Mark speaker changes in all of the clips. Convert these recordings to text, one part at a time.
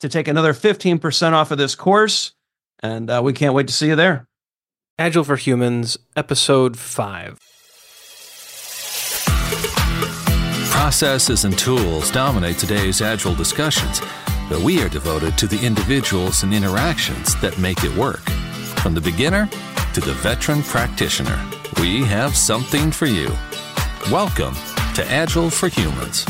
Speaker 1: to take another 15% off of this course. And uh, we can't wait to see you there.
Speaker 2: Agile for Humans, Episode 5.
Speaker 3: Processes and tools dominate today's Agile discussions, but we are devoted to the individuals and interactions that make it work. From the beginner to the veteran practitioner, we have something for you. Welcome to Agile for Humans.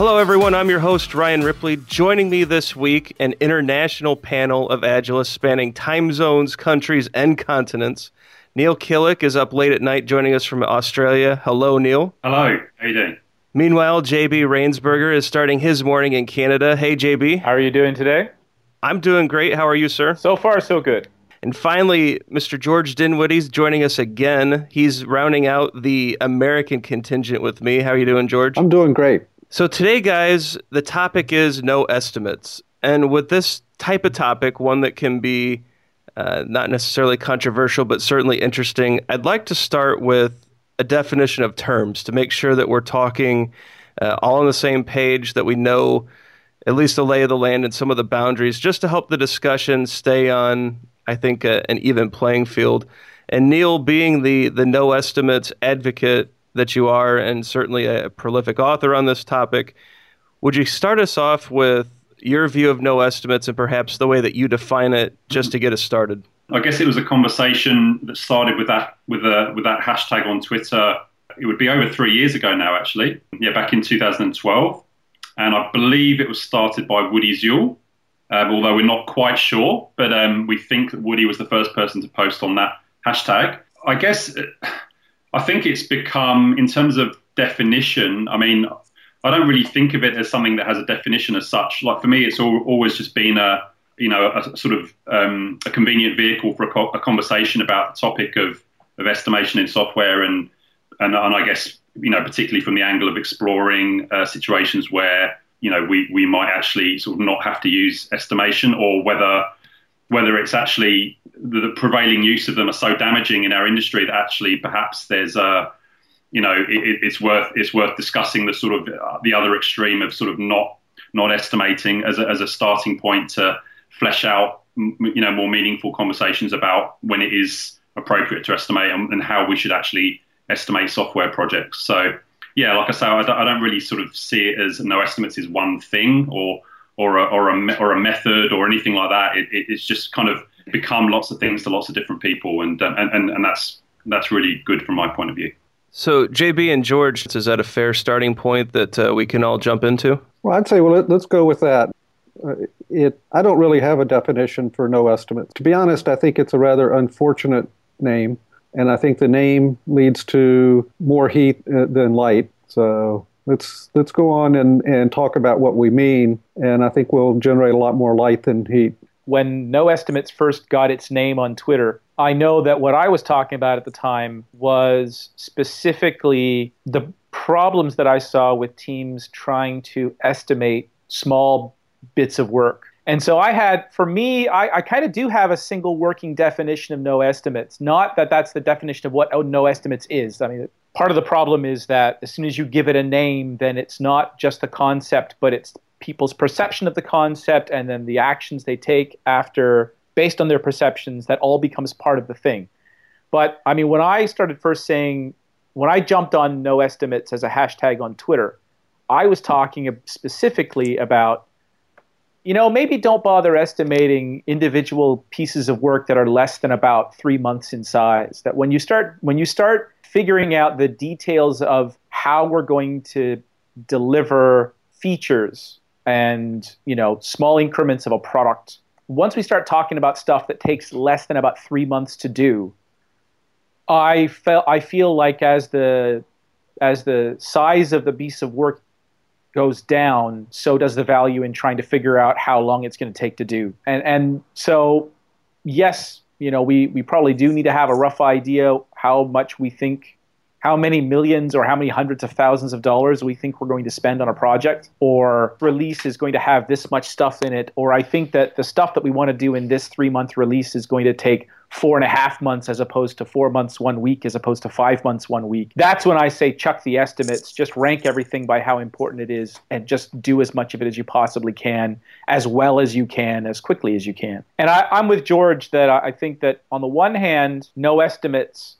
Speaker 2: Hello, everyone. I'm your host, Ryan Ripley. Joining me this week, an international panel of Agilists spanning time zones, countries, and continents. Neil Killick is up late at night joining us from Australia. Hello, Neil.
Speaker 4: Hello. How you doing?
Speaker 2: Meanwhile, JB Rainsberger is starting his morning in Canada. Hey, JB.
Speaker 5: How are you doing today?
Speaker 2: I'm doing great. How are you, sir?
Speaker 5: So far, so good.
Speaker 2: And finally, Mr. George Dinwiddie's joining us again. He's rounding out the American contingent with me. How are you doing, George?
Speaker 6: I'm doing great.
Speaker 2: So today, guys, the topic is no estimates. And with this type of topic, one that can be uh, not necessarily controversial, but certainly interesting, I'd like to start with a definition of terms to make sure that we're talking uh, all on the same page, that we know at least the lay of the land and some of the boundaries, just to help the discussion stay on, I think, uh, an even playing field. And Neil, being the the no estimates advocate that you are, and certainly a prolific author on this topic. Would you start us off with your view of no estimates and perhaps the way that you define it, just to get us started?
Speaker 4: I guess it was a conversation that started with that with a with that hashtag on Twitter. It would be over three years ago now, actually. Yeah, back in 2012, and I believe it was started by Woody Zuill. Um, although we're not quite sure, but um, we think that Woody was the first person to post on that hashtag. I guess I think it's become, in terms of definition, I mean, I don't really think of it as something that has a definition as such. Like for me, it's all, always just been a, you know, a sort of um, a convenient vehicle for a, co- a, conversation about the topic of, of estimation in software and, and, and I guess, you know, particularly from the angle of exploring uh, situations where, you know, we, we might actually sort of not have to use estimation or whether whether it's actually the, prevailing use of them are so damaging in our industry that actually perhaps there's a you know it, it's worth it's worth discussing the sort of uh, the other extreme of sort of not not estimating as a, as a starting point to flesh out you know more meaningful conversations about when it is appropriate to estimate and, and how we should actually estimate software projects. So yeah like I say I don't, I don't really sort of see it as no estimates is one thing or or a, or a, or a method or anything like that. It, it, it's just kind of become lots of things to lots of different people, and and, and, and that's that's really good from my point of view.
Speaker 2: So, JB and George, is that a fair starting point that uh, we can all jump into?
Speaker 6: Well, I'd say, well, let, us go with that. Uh, it, I don't really have a definition for no estimate. To be honest, I think it's a rather unfortunate name, and I think the name leads to more heat uh, than light. So let's let's go on and, and talk about what we mean, and I think we'll generate a lot more light than heat.
Speaker 5: When No Estimates first got its name on Twitter, I know that what I was talking about at the time was specifically the problems that I saw with teams trying to estimate small bits of work. And so I had, for me, I, I kind of do have a single working definition of no estimates. Not that that's the definition of what no estimates is. I mean, part of the problem is that as soon as you give it a name, then it's not just the concept, but it's people's perception of the concept and then the actions they take after based on their perceptions that all becomes part of the thing. But I mean, when I started first saying, when I jumped on no estimates as a hashtag on Twitter, I was talking specifically about, you know, maybe don't bother estimating individual pieces of work that are less than about three months in size. That when you start when you start figuring out the details of how we're going to deliver features and you know small increments of a product. Once we start talking about stuff that takes less than about three months to do i felt i feel like as the as the size of the piece of work goes down so does the value in trying to figure out how long it's going to take to do. And and so yes you know we we probably do need to have a rough idea how much we think how many millions or how many hundreds of thousands of dollars we think we're going to spend on a project, or release is going to have this much stuff in it, or I think that the stuff that we want to do in this three month release is going to take four and a half months as opposed to four months one week as opposed to five months one week. That's when I say chuck the estimates, just rank everything by how important it is, and just do as much of it as you possibly can, as well as you can, as quickly as you can. And I, am with George that I think that on the one hand, no estimates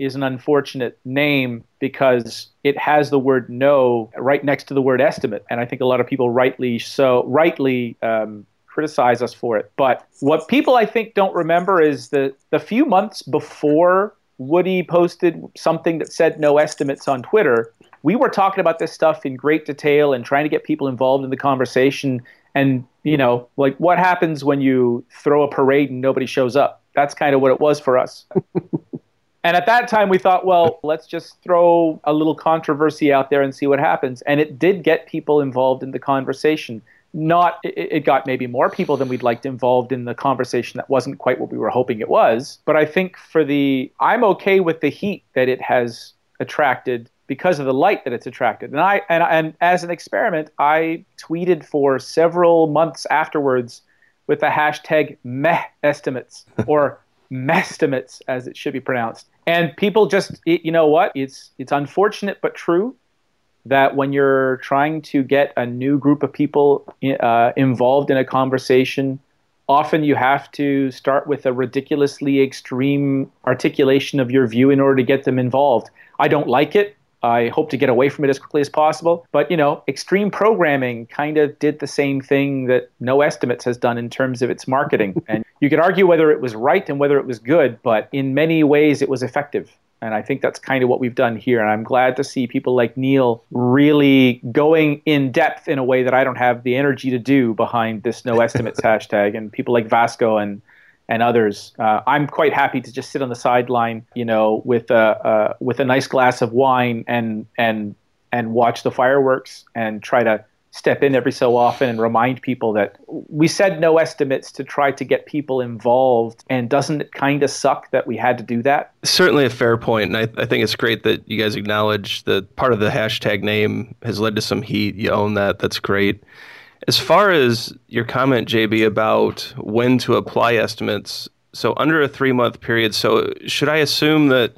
Speaker 5: is an unfortunate name because it has the word no right next to the word estimate, and I think a lot of people rightly so rightly um, criticize us for it. But what people I think don't remember is the the few months before Woody posted something that said no estimates on Twitter, we were talking about this stuff in great detail and trying to get people involved in the conversation. And you know, like what happens when you throw a parade and nobody shows up? That's kind of what it was for us. And at that time, we thought, well, let's just throw a little controversy out there and see what happens. And it did get people involved in the conversation. Not, it got maybe more people than we'd liked involved in the conversation that wasn't quite what we were hoping it was. But I think for the, I'm okay with the heat that it has attracted because of the light that it's attracted. And I, and, and as an experiment, I tweeted for several months afterwards with the hashtag meh estimates or mestimates as it should be pronounced and people just it, you know what? It's it's unfortunate but true that when you're trying to get a new group of people uh, involved in a conversation often you have to start with a ridiculously extreme articulation of your view in order to get them involved. I don't like it I hope to get away from it as quickly as possible. But, you know, extreme programming kind of did the same thing that No Estimates has done in terms of its marketing. and you could argue whether it was right and whether it was good, but in many ways it was effective. And I think that's kind of what we've done here. And I'm glad to see people like Neil really going in depth in a way that I don't have the energy to do behind this no estimates hashtag. And people like Vasco and and others. Uh, I'm quite happy to just sit on the sideline, you know, with a uh, with a nice glass of wine and and and watch the fireworks and try to step in every so often and remind people that we said no estimates to try to get people involved. And doesn't it kind of suck that we had to do that?
Speaker 2: Certainly a fair point, and I, I think it's great that you guys acknowledge that part of the hashtag name has led to some heat. You own that. That's great. As far as your comment, JB, about when to apply estimates, so under a three month period, so should I assume that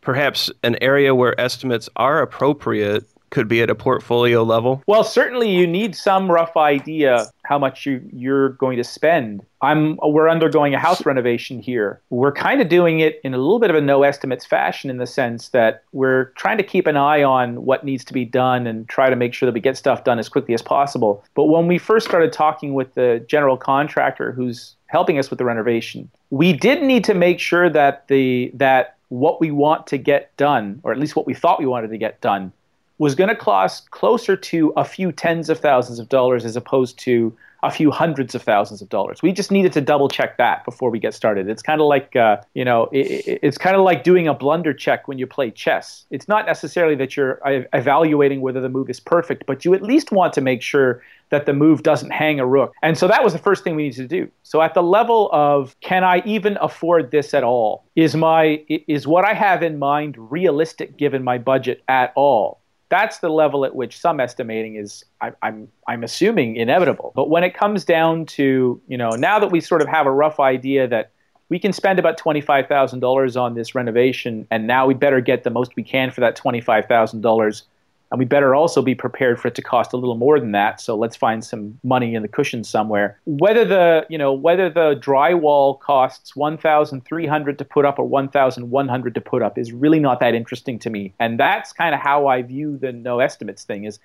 Speaker 2: perhaps an area where estimates are appropriate could be at a portfolio level?
Speaker 5: Well, certainly you need some rough idea how much you, you're going to spend. I'm we're undergoing a house renovation here. We're kind of doing it in a little bit of a no estimates fashion in the sense that we're trying to keep an eye on what needs to be done and try to make sure that we get stuff done as quickly as possible. But when we first started talking with the general contractor who's helping us with the renovation, we did need to make sure that the that what we want to get done, or at least what we thought we wanted to get done, was going to cost closer to a few tens of thousands of dollars as opposed to a few hundreds of thousands of dollars. We just needed to double check that before we get started. It's kind of like, uh, you know, it, it's kind of like doing a blunder check when you play chess. It's not necessarily that you're evaluating whether the move is perfect, but you at least want to make sure that the move doesn't hang a rook. And so that was the first thing we needed to do. So at the level of can I even afford this at all? Is my is what I have in mind realistic given my budget at all? That's the level at which some estimating is I, I'm I'm assuming inevitable. But when it comes down to you know now that we sort of have a rough idea that we can spend about twenty five thousand dollars on this renovation, and now we better get the most we can for that twenty five thousand dollars and we better also be prepared for it to cost a little more than that. So let's find some money in the cushion somewhere. Whether the you know whether the drywall costs 1300 to put up or 1100 to put up is really not that interesting to me. And that's kind of how i view the no estimates thing is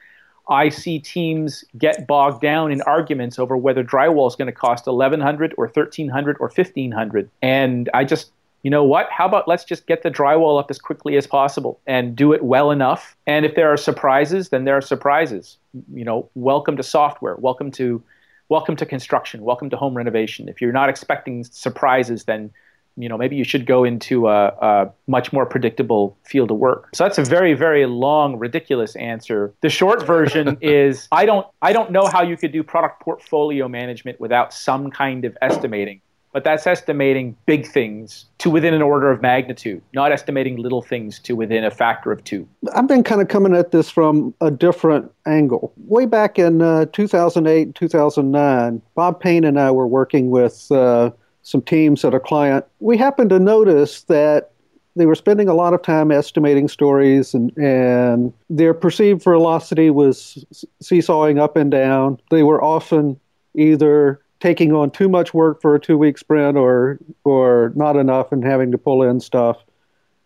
Speaker 5: I see teams get bogged down in arguments over whether drywall is going to cost 1100 or 1300 or 1500 and I just you know what? How about let's just get the drywall up as quickly as possible and do it well enough. And if there are surprises, then there are surprises. You know, welcome to software. Welcome to welcome to construction. Welcome to home renovation. If you're not expecting surprises, then you know maybe you should go into a, a, much more predictable field of work so that's a very very long ridiculous answer the short version is i don't i don't know how you could do product portfolio management without some kind of estimating but that's estimating big things to within an order of magnitude, not estimating little things to within a factor of two.
Speaker 6: I've been kind of coming at this from a different angle. Way back in uh, 2008 2009, Bob Payne and I were working with uh, some teams at a client. We happened to notice that they were spending a lot of time estimating stories and, and their perceived velocity was seesawing up and down. They were often either taking on too much work for a two week sprint or or not enough and having to pull in stuff.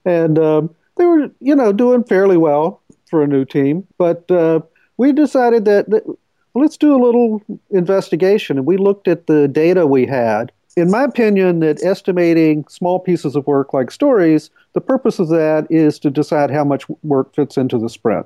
Speaker 6: And um, they were, you know, doing fairly well for a new team. But uh, we decided that, that well, let's do a little investigation. And we looked at the data we had. In my opinion, that estimating small pieces of work like stories, the purpose of that is to decide how much work fits into the sprint.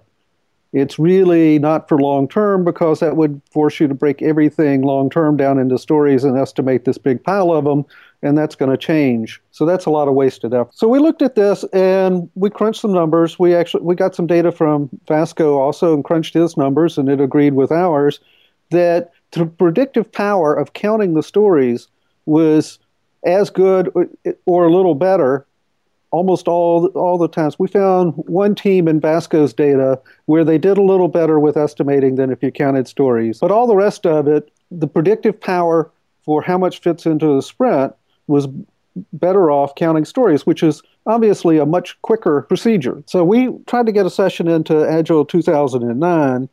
Speaker 6: It's really not for long term because that would force you to break everything long term down into stories and estimate this big pile of them, and that's going to change. So that's a lot of wasted effort. So we looked at this and we crunched some numbers. We actually we got some data from Vasco also and crunched his numbers, and it agreed with ours that the predictive power of counting the stories was as good or a little better almost all all the times. We found one team in Vasco's data where they did a little better with estimating than if you counted stories. But all the rest of it, the predictive power for how much fits into the sprint was better off counting stories, which is obviously a much quicker procedure. So we tried to get a session into Agile 2009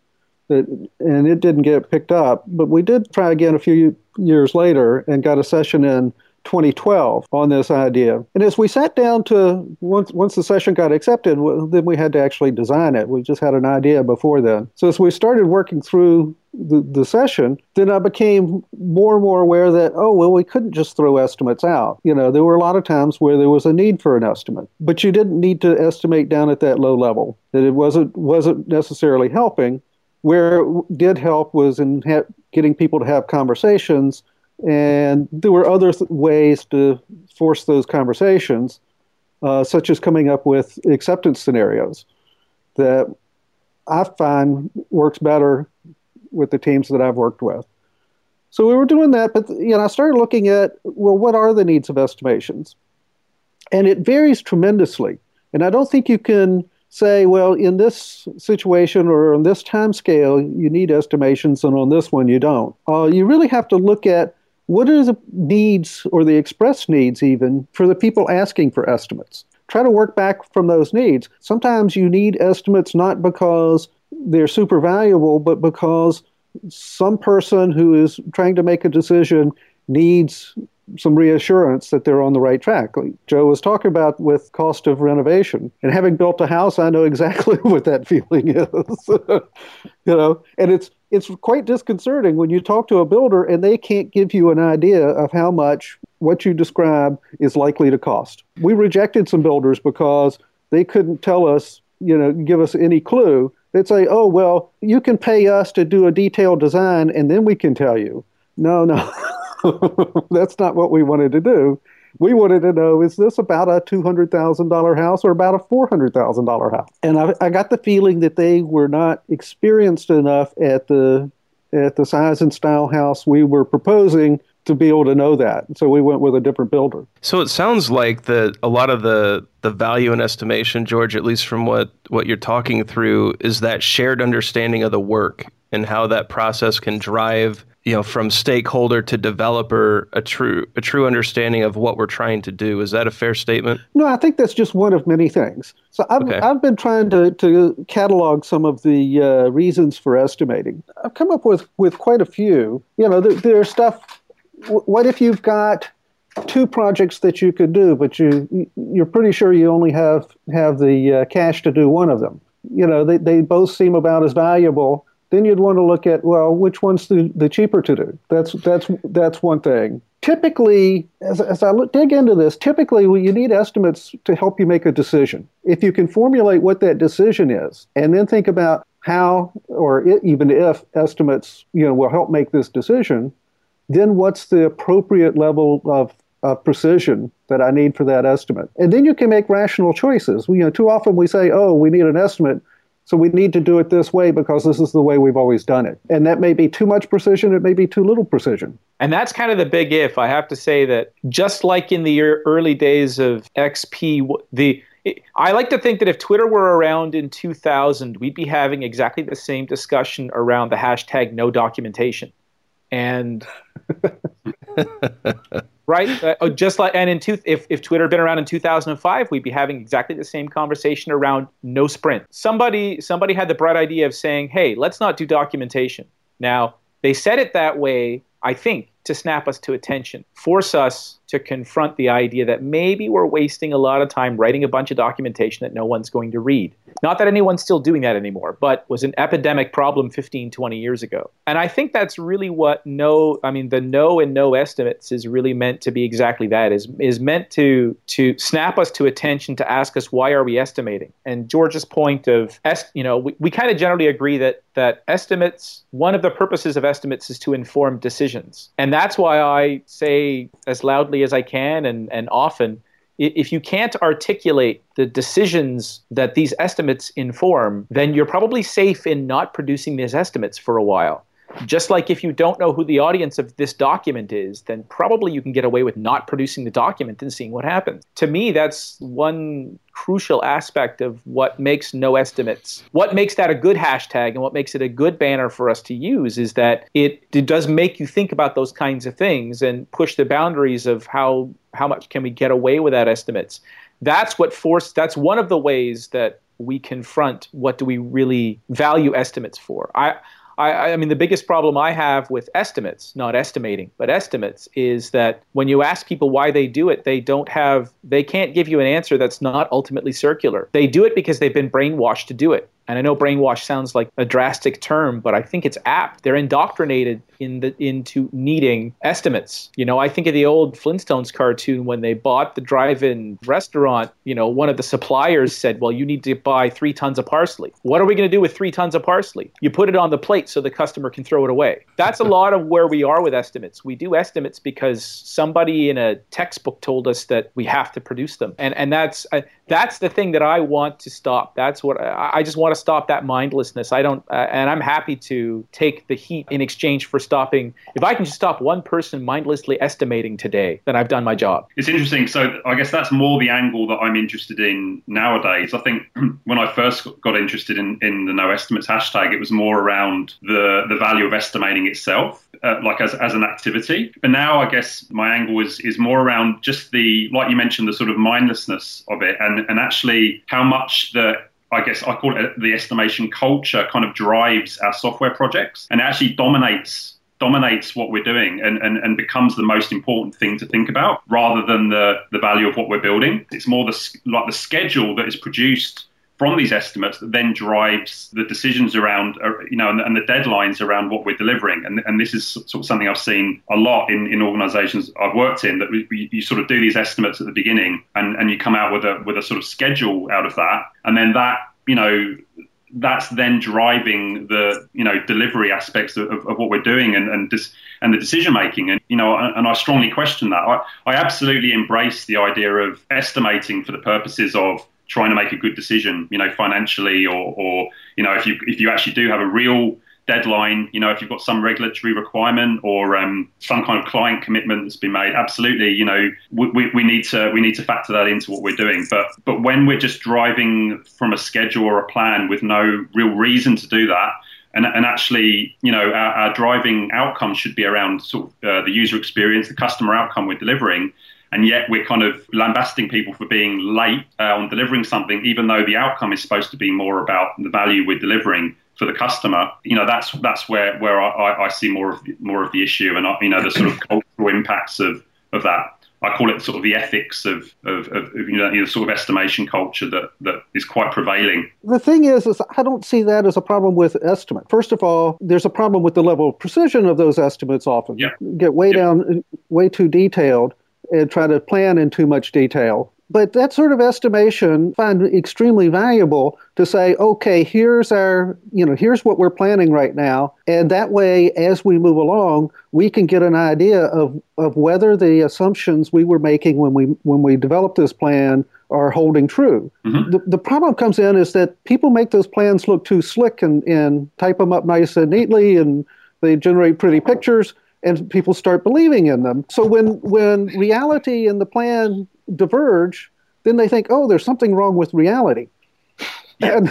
Speaker 6: that, and it didn't get picked up, but we did try again a few years later and got a session in 2012 on this idea. And as we sat down to once once the session got accepted, then we had to actually design it. We just had an idea before then. So as we started working through the, the session, then I became more and more aware that oh well we couldn't just throw estimates out. You know there were a lot of times where there was a need for an estimate, but you didn't need to estimate down at that low level. That it wasn't wasn't necessarily helping. Where it did help was in ha- getting people to have conversations and there were other th- ways to force those conversations, uh, such as coming up with acceptance scenarios that I find works better with the teams that I've worked with. So we were doing that, but you know, I started looking at well, what are the needs of estimations, and it varies tremendously. And I don't think you can say, well, in this situation or on this time scale, you need estimations, and on this one, you don't. Uh, you really have to look at what are the needs or the expressed needs even for the people asking for estimates? Try to work back from those needs. Sometimes you need estimates not because they're super valuable, but because some person who is trying to make a decision needs some reassurance that they're on the right track. Like Joe was talking about with cost of renovation. And having built a house, I know exactly what that feeling is. you know, and it's it's quite disconcerting when you talk to a builder and they can't give you an idea of how much what you describe is likely to cost. We rejected some builders because they couldn't tell us, you know, give us any clue. They'd say, "Oh, well, you can pay us to do a detailed design and then we can tell you." No, no. That's not what we wanted to do. We wanted to know is this about a $200,000 house or about a $400,000 house? And I, I got the feeling that they were not experienced enough at the at the size and style house we were proposing to be able to know that. So we went with a different builder.
Speaker 2: So it sounds like that a lot of the the value and estimation, George, at least from what what you're talking through, is that shared understanding of the work and how that process can drive you know from stakeholder to developer a true a true understanding of what we're trying to do. Is that a fair statement?
Speaker 6: No i think that's just one of many things. So i've, okay. I've been trying to, to catalog some of the uh, reasons for estimating. I've come up with with quite a few. You know there, there's stuff what if you've got two projects that you could do but you you're pretty sure you only have have the uh, cash to do one of them? You know they, they both seem about as valuable then you'd want to look at well, which one's the, the cheaper to do? That's that's that's one thing. Typically, as, as I look, dig into this, typically you need estimates to help you make a decision. If you can formulate what that decision is, and then think about how or it, even if estimates you know will help make this decision, then what's the appropriate level of of precision that I need for that estimate. And then you can make rational choices. You know, too often we say, "Oh, we need an estimate," So we need to do it this way because this is the way we've always done it. And that may be too much precision, it may be too little precision.
Speaker 5: And that's kind of the big if. I have to say that just like in the early days of XP, the I like to think that if Twitter were around in 2000, we'd be having exactly the same discussion around the hashtag no documentation. And right? Uh, oh, just like and in two, if if Twitter had been around in 2005, we'd be having exactly the same conversation around no sprint. Somebody somebody had the bright idea of saying, "Hey, let's not do documentation." Now they said it that way, I think, to snap us to attention, force us to confront the idea that maybe we're wasting a lot of time writing a bunch of documentation that no one's going to read. Not that anyone's still doing that anymore, but was an epidemic problem 15, 20 years ago. And I think that's really what no, I mean, the no and no estimates is really meant to be exactly that, is, is meant to, to snap us to attention, to ask us, why are we estimating? And George's point of, you know, we, we kind of generally agree that, that estimates, one of the purposes of estimates is to inform decisions. And that's why I say as loudly as I can and, and often if you can't articulate the decisions that these estimates inform, then you're probably safe in not producing these estimates for a while. Just like if you don't know who the audience of this document is, then probably you can get away with not producing the document and seeing what happens. To me, that's one crucial aspect of what makes no estimates. What makes that a good hashtag and what makes it a good banner for us to use is that it, it does make you think about those kinds of things and push the boundaries of how how much can we get away without estimates. That's what force that's one of the ways that we confront what do we really value estimates for. I I, I, mean, the biggest problem I have with estimates, not estimating, but estimates, is that when you ask people why they do it, they don't have, they can't give you an answer that's not ultimately circular. They do it because they've been brainwashed to do it. And I know brainwash sounds like a drastic term, but I think it's apt. They're indoctrinated in the into needing estimates. You know, I think of the old Flintstones cartoon when they bought the drive-in restaurant. You know, one of the suppliers said, "Well, you need to buy three tons of parsley." What are we going to do with three tons of parsley? You put it on the plate so the customer can throw it away. That's a lot of where we are with estimates. We do estimates because somebody in a textbook told us that we have to produce them, and and that's uh, that's the thing that I want to stop. That's what I, I just want to stop that mindlessness. I don't, uh, and I'm happy to take the heat in exchange for stopping. If I can just stop one person mindlessly estimating today, then I've done my job.
Speaker 4: It's interesting. So I guess that's more the angle that I'm interested in nowadays. I think when I first got interested in, in the no estimates hashtag, it was more around the, the value of estimating itself, uh, like as, as an activity. But now I guess my angle is, is more around just the, like you mentioned, the sort of mindlessness of it and, and actually how much the I guess I call it the estimation culture kind of drives our software projects and actually dominates dominates what we're doing and, and, and becomes the most important thing to think about rather than the, the value of what we're building. It's more the like the schedule that is produced from these estimates that then drives the decisions around, uh, you know, and, and, the deadlines around what we're delivering. And, and this is sort of something I've seen a lot in, in organizations I've worked in that we, you sort of do these estimates at the beginning and, and you come out with a, with a sort of schedule out of that. And then that, you know, that's then driving the you know delivery aspects of, of, what we're doing and and, dis, and the decision making and you know and I strongly question that I, I absolutely embrace the idea of estimating for the purposes of trying to make a good decision, you know, financially or, or you know, if you if you actually do have a real deadline, you know, if you've got some regulatory requirement or um, some kind of client commitment that's been made, absolutely, you know, we, we need to we need to factor that into what we're doing. But but when we're just driving from a schedule or a plan with no real reason to do that, and, and actually, you know, our, our driving outcome should be around sort of uh, the user experience, the customer outcome we're delivering and yet we're kind of lambasting people for being late uh, on delivering something, even though the outcome is supposed to be more about the value we're delivering for the customer. You know, that's that's where where I, I see more of the, more of the issue, and you know the sort of cultural impacts of of that. I call it sort of the ethics of, of, of you know the sort of estimation culture that, that is quite prevailing.
Speaker 6: The thing is, is I don't see that as a problem with estimate. First of all, there's a problem with the level of precision of those estimates. Often,
Speaker 4: yeah.
Speaker 6: get way yeah. down, way too detailed and try to plan in too much detail. But that sort of estimation I find extremely valuable to say, okay, here's our, you know, here's what we're planning right now. And that way, as we move along, we can get an idea of, of whether the assumptions we were making when we when we developed this plan are holding true. Mm-hmm. The, the problem comes in is that people make those plans look too slick and, and type them up nice and neatly and they generate pretty pictures and people start believing in them. So when when reality and the plan diverge, then they think, oh, there's something wrong with reality, and,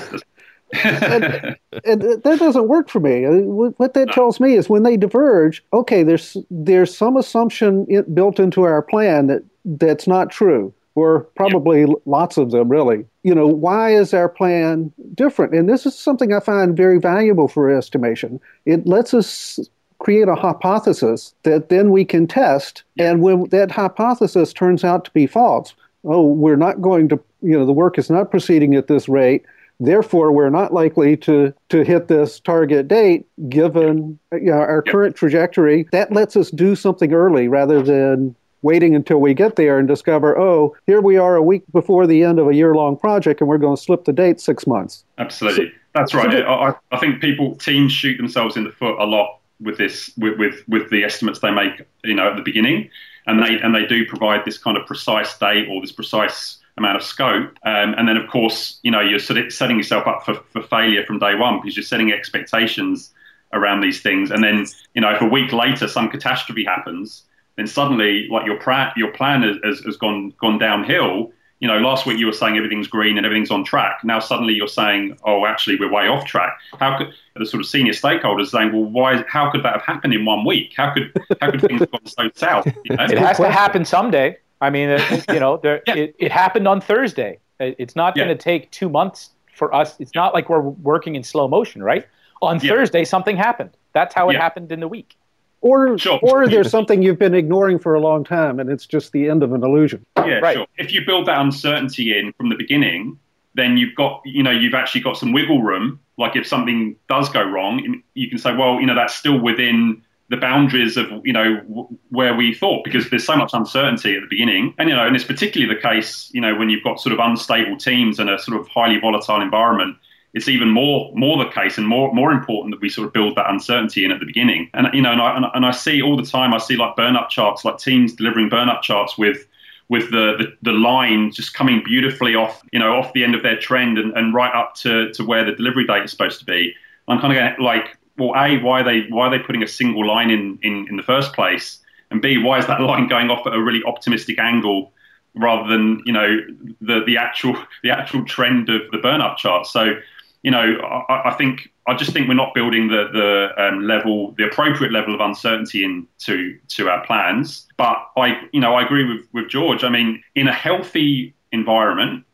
Speaker 6: and, and that doesn't work for me. Uh, what that tells me is when they diverge, okay, there's there's some assumption built into our plan that that's not true or probably yep. lots of them really you know why is our plan different and this is something i find very valuable for estimation it lets us create a hypothesis that then we can test. And when that hypothesis turns out to be false, oh, we're not going to, you know, the work is not proceeding at this rate. Therefore, we're not likely to, to hit this target date given you know, our current trajectory. That lets us do something early rather than waiting until we get there and discover, oh, here we are a week before the end of a year long project and we're going to slip the date six months.
Speaker 4: Absolutely. So, That's right. So I, I think people, teams shoot themselves in the foot a lot with this with, with with the estimates they make you know at the beginning. And they and they do provide this kind of precise date or this precise amount of scope. Um, and then of course you know you're setting yourself up for, for failure from day one because you're setting expectations around these things. And then you know if a week later some catastrophe happens then suddenly like your, pra- your plan has, has gone gone downhill you know, last week you were saying everything's green and everything's on track. Now suddenly you're saying, oh, actually we're way off track. How could the sort of senior stakeholders saying, well, why? How could that have happened in one week? How could how could things have gone so south?
Speaker 5: You know? It has to happen someday. I mean, it, you know, there, yeah. it, it happened on Thursday. It's not going to yeah. take two months for us. It's not like we're working in slow motion, right? On yeah. Thursday, something happened. That's how it happened in the week
Speaker 6: or sure. or there's something you've been ignoring for a long time and it's just the end of an illusion.
Speaker 4: Yeah, right. sure. If you build that uncertainty in from the beginning, then you've got you know you've actually got some wiggle room. Like if something does go wrong, you can say, well, you know that's still within the boundaries of you know where we thought because there's so much uncertainty at the beginning and you know and it's particularly the case you know when you've got sort of unstable teams and a sort of highly volatile environment it's even more more the case and more more important that we sort of build that uncertainty in at the beginning. And you know, and I, and I see all the time, I see like burn up charts, like teams delivering burn up charts with with the, the, the line just coming beautifully off, you know, off the end of their trend and, and right up to, to where the delivery date is supposed to be. I'm kind of going like, well, a why are they why are they putting a single line in, in in the first place, and b why is that line going off at a really optimistic angle rather than you know the the actual the actual trend of the burn up chart. So you know, I, I, think I just think we're not building the the um, level, the appropriate level of uncertainty into to our plans. But I, you know, I agree with with George. I mean, in a healthy environment,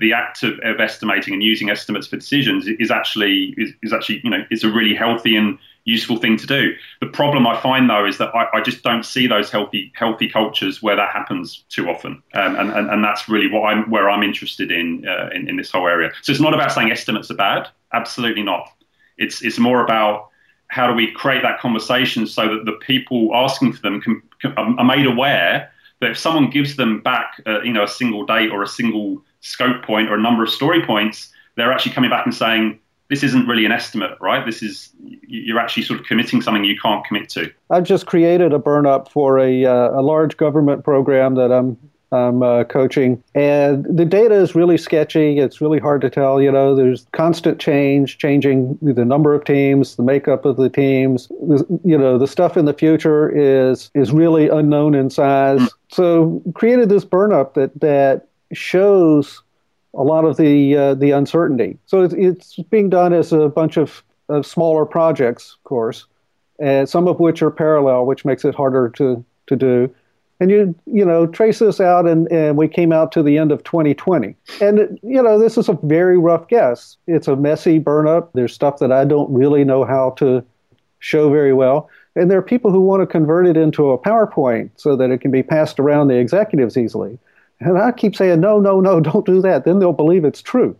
Speaker 4: the act of, of estimating and using estimates for decisions is actually is, is actually you know it's a really healthy and useful thing to do. The problem I find though is that I, I just don't see those healthy healthy cultures where that happens too often, um, and, and and that's really what I'm where I'm interested in, uh, in in this whole area. So it's not about saying estimates are bad, absolutely not. It's it's more about how do we create that conversation so that the people asking for them can, can, are made aware that if someone gives them back, uh, you know, a single date or a single scope point or a number of story points, they're actually coming back and saying, this isn't really an estimate, right? This is you're actually sort of committing something you can't commit to.
Speaker 6: I've just created a burn up for a, uh, a large government program that I'm I'm uh, coaching, and the data is really sketchy. It's really hard to tell. You know, there's constant change, changing the number of teams, the makeup of the teams. You know, the stuff in the future is is really unknown in size. So created this burn up that that shows a lot of the uh, the uncertainty. So it's, it's being done as a bunch of, of smaller projects, of course, and some of which are parallel, which makes it harder to to do. And you you know trace this out and, and we came out to the end of 2020 and you know this is a very rough guess. It's a messy burn up there's stuff that i don't really know how to show very well. And there are people who want to convert it into a powerpoint so that it can be passed around the executives easily and i keep saying no no no don't do that then they'll believe it's true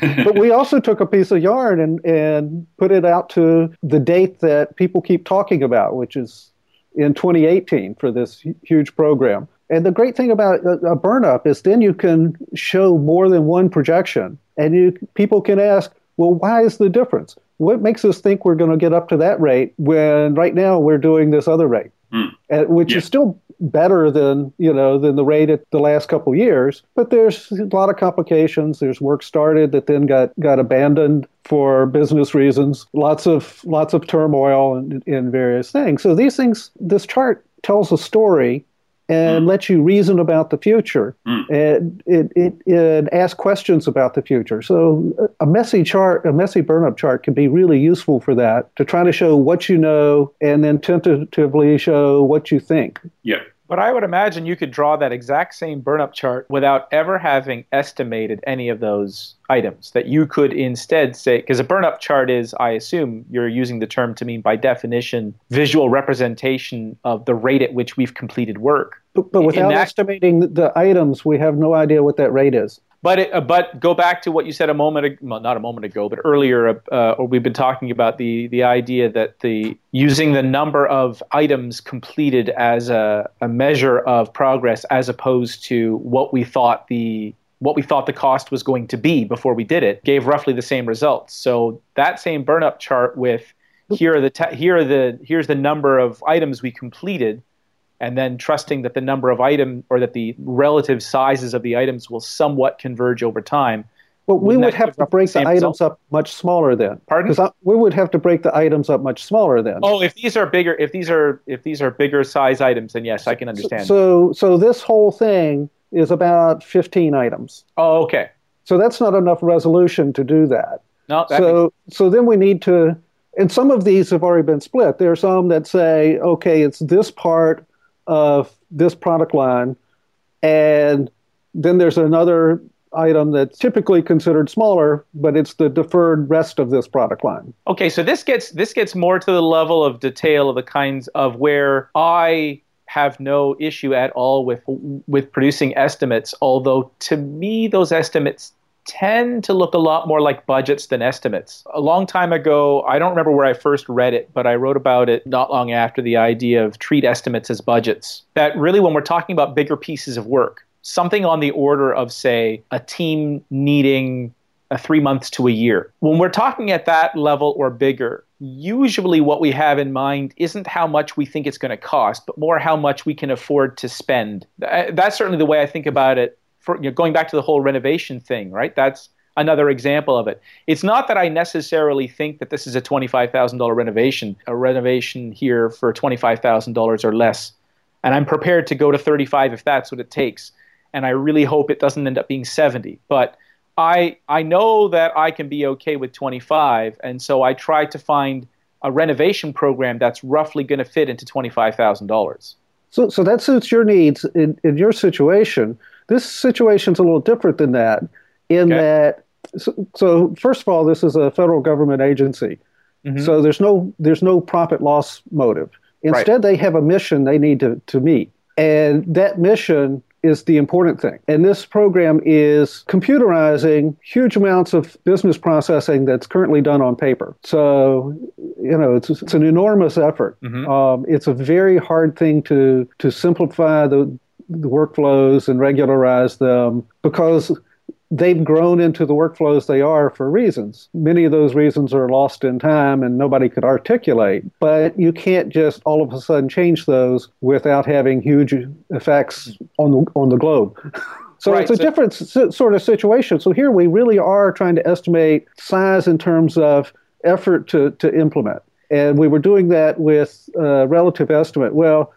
Speaker 6: but we also took a piece of yarn and, and put it out to the date that people keep talking about which is in 2018 for this huge program. And the great thing about a burn up is then you can show more than one projection, and you people can ask, well, why is the difference? What makes us think we're going to get up to that rate when right now we're doing this other rate, mm. which yeah. is still better than you know than the rate at the last couple years but there's a lot of complications. There's work started that then got got abandoned for business reasons lots of lots of turmoil in, in various things. So these things this chart tells a story and mm. lets you reason about the future mm. and it, it, it asks questions about the future. So a messy chart, a messy burn-up chart can be really useful for that to try to show what you know and then tentatively show what you think.
Speaker 4: Yeah.
Speaker 5: But I would imagine you could draw that exact same burnup chart without ever having estimated any of those items. That you could instead say, because a burnup chart is, I assume you're using the term to mean by definition, visual representation of the rate at which we've completed work.
Speaker 6: But, but without that, estimating the items, we have no idea what that rate is.
Speaker 5: But it, uh, but go back to what you said a moment ago, well, not a moment ago, but earlier, uh, or we've been talking about the the idea that the using the number of items completed as a, a measure of progress, as opposed to what we thought the what we thought the cost was going to be before we did it, gave roughly the same results. So that same burn up chart with here are the te- here are the here's the number of items we completed and then trusting that the number of item or that the relative sizes of the items will somewhat converge over time.
Speaker 6: Well, we would have to break the, the items up much smaller then.
Speaker 5: Pardon?
Speaker 6: Because we would have to break the items up much smaller then.
Speaker 5: Oh, if these are bigger, if these are if these are bigger size items, then yes, I can understand.
Speaker 6: So, so this whole thing is about 15 items.
Speaker 5: Oh, okay.
Speaker 6: So that's not enough resolution to do that.
Speaker 5: No. That
Speaker 6: so, makes- so then we need to, and some of these have already been split. There are some that say, okay, it's this part of this product line, and then there's another item that's typically considered smaller, but it's the deferred rest of this product line.
Speaker 5: Okay, so this gets this gets more to the level of detail of the kinds of where I have no issue at all with with producing estimates, although to me those estimates tend to look a lot more like budgets than estimates. A long time ago, I don't remember where I first read it, but I wrote about it not long after the idea of treat estimates as budgets. That really, when we're talking about bigger pieces of work, something on the order of, say, a team needing a three months to a year. When we're talking at that level or bigger, usually what we have in mind isn't how much we think it's going to cost, but more how much we can afford to spend. That's certainly the way I think about it for, you know, going back to the whole renovation thing, right? That's another example of it. It's not that I necessarily think that this is a $25,000 renovation, a renovation here for $25,000 or less. And I'm prepared to go to 35 if that's what it takes. And I really hope it doesn't end up being 70. But I I know that I can be okay with 25, and so I try to find a renovation program that's roughly going to fit into $25,000.
Speaker 6: So so that suits your needs in, in your situation. This situation's a little different than that, in okay. that. So, so, first of all, this is a federal government agency, mm-hmm. so there's no there's no profit loss motive. Instead, right. they have a mission they need to, to meet, and that mission is the important thing. And this program is computerizing huge amounts of business processing that's currently done on paper. So, you know, it's, it's an enormous effort. Mm-hmm. Um, it's a very hard thing to to simplify the the workflows and regularize them because they've grown into the workflows they are for reasons. Many of those reasons are lost in time and nobody could articulate, but you can't just all of a sudden change those without having huge effects on the, on the globe. So right, it's a so, different s- sort of situation. So here we really are trying to estimate size in terms of effort to, to implement. And we were doing that with uh, relative estimate. Well,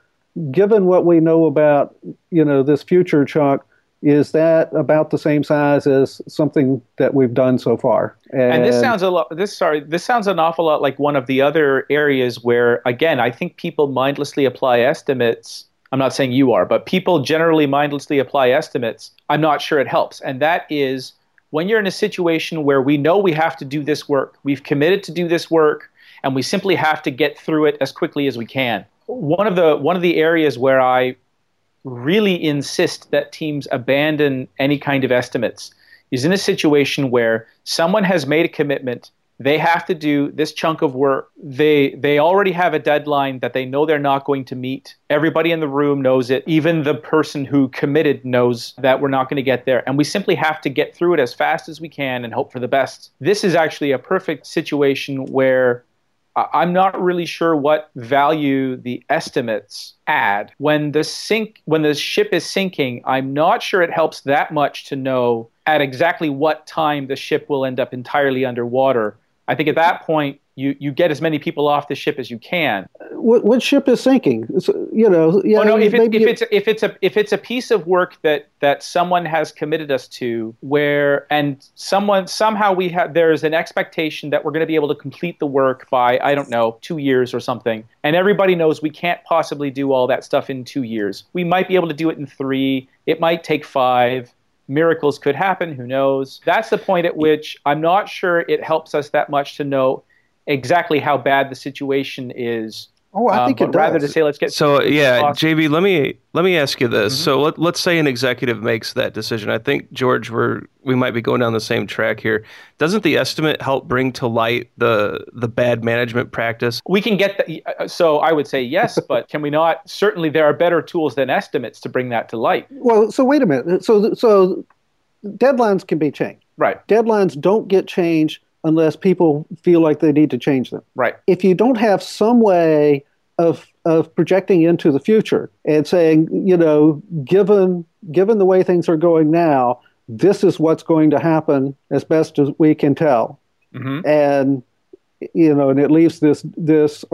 Speaker 6: given what we know about, you know, this future chunk, is that about the same size as something that we've done so far?
Speaker 5: And, and, this sounds a lot. This sorry, this sounds an awful lot like one of the other areas where, again, I think people mindlessly apply estimates. I'm not saying you are, but people generally mindlessly apply estimates. I'm not sure it helps, and that is when you're in a situation where we know we have to do this work, we've committed to do this work, and we simply have to get through it as quickly as we can. One of the one of the areas where I really insist that teams abandon any kind of estimates is in a situation where someone has made a commitment they have to do this chunk of work they they already have a deadline that they know they're not going to meet. Everybody in the room knows it. Even the person who committed knows that we're not going to get there. And we simply have to get through it as fast as we can and hope for the best. This is actually a perfect situation where I'm not really sure what value the estimates add. When the sink when the ship is sinking, I'm not sure it helps that much to know at exactly what time the ship will end up entirely underwater. I think at that point you you get as many people off the ship as you can.
Speaker 6: What, what ship is sinking? you know,
Speaker 5: yeah. Oh, no, if, it, if it's if it's a if it's a piece of work that that someone has committed us to, where and someone somehow we have there is an expectation that we're going to be able to complete the work by I don't know two years or something, and everybody knows we can't possibly do all that stuff in two years. We might be able to do it in three. It might take five miracles could happen who knows that's the point at which i'm not sure it helps us that much to know exactly how bad the situation is.
Speaker 6: Oh, I think um, it does.
Speaker 5: Rather to say, let's get
Speaker 2: so yeah, JB. Let me let me ask you this. Mm-hmm. So let, let's say an executive makes that decision. I think George, we're we might be going down the same track here. Doesn't the estimate help bring to light the the bad management practice?
Speaker 5: We can get that. Uh, so I would say yes, but can we not? Certainly, there are better tools than estimates to bring that to light.
Speaker 6: Well, so wait a minute. So so deadlines can be changed.
Speaker 5: Right.
Speaker 6: Deadlines don't get changed unless people feel like they need to change them.
Speaker 5: Right.
Speaker 6: If you don't have some way of of projecting into the future and saying, you know, given given the way things are going now, this is what's going to happen as best as we can tell. Mm-hmm. And you know, and it leaves this this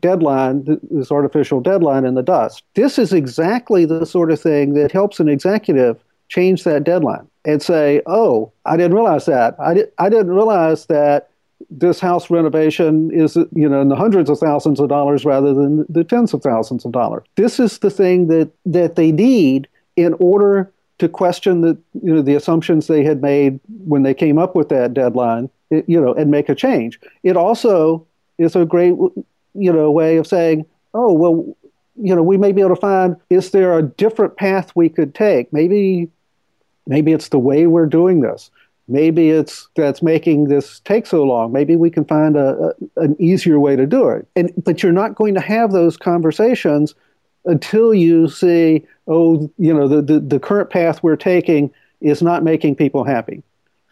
Speaker 6: deadline, this artificial deadline in the dust. This is exactly the sort of thing that helps an executive change that deadline and say, "Oh, I didn't realize that. I, di- I didn't realize that this house renovation is, you know, in the hundreds of thousands of dollars rather than the tens of thousands of dollars. This is the thing that that they need in order to question the, you know, the assumptions they had made when they came up with that deadline, you know, and make a change. It also is a great, you know, way of saying, "Oh, well." You know, we may be able to find is there a different path we could take? Maybe Maybe it's the way we're doing this. Maybe it's that's making this take so long. Maybe we can find a, a, an easier way to do it. And but you're not going to have those conversations until you see, oh, you know, the, the, the current path we're taking is not making people happy.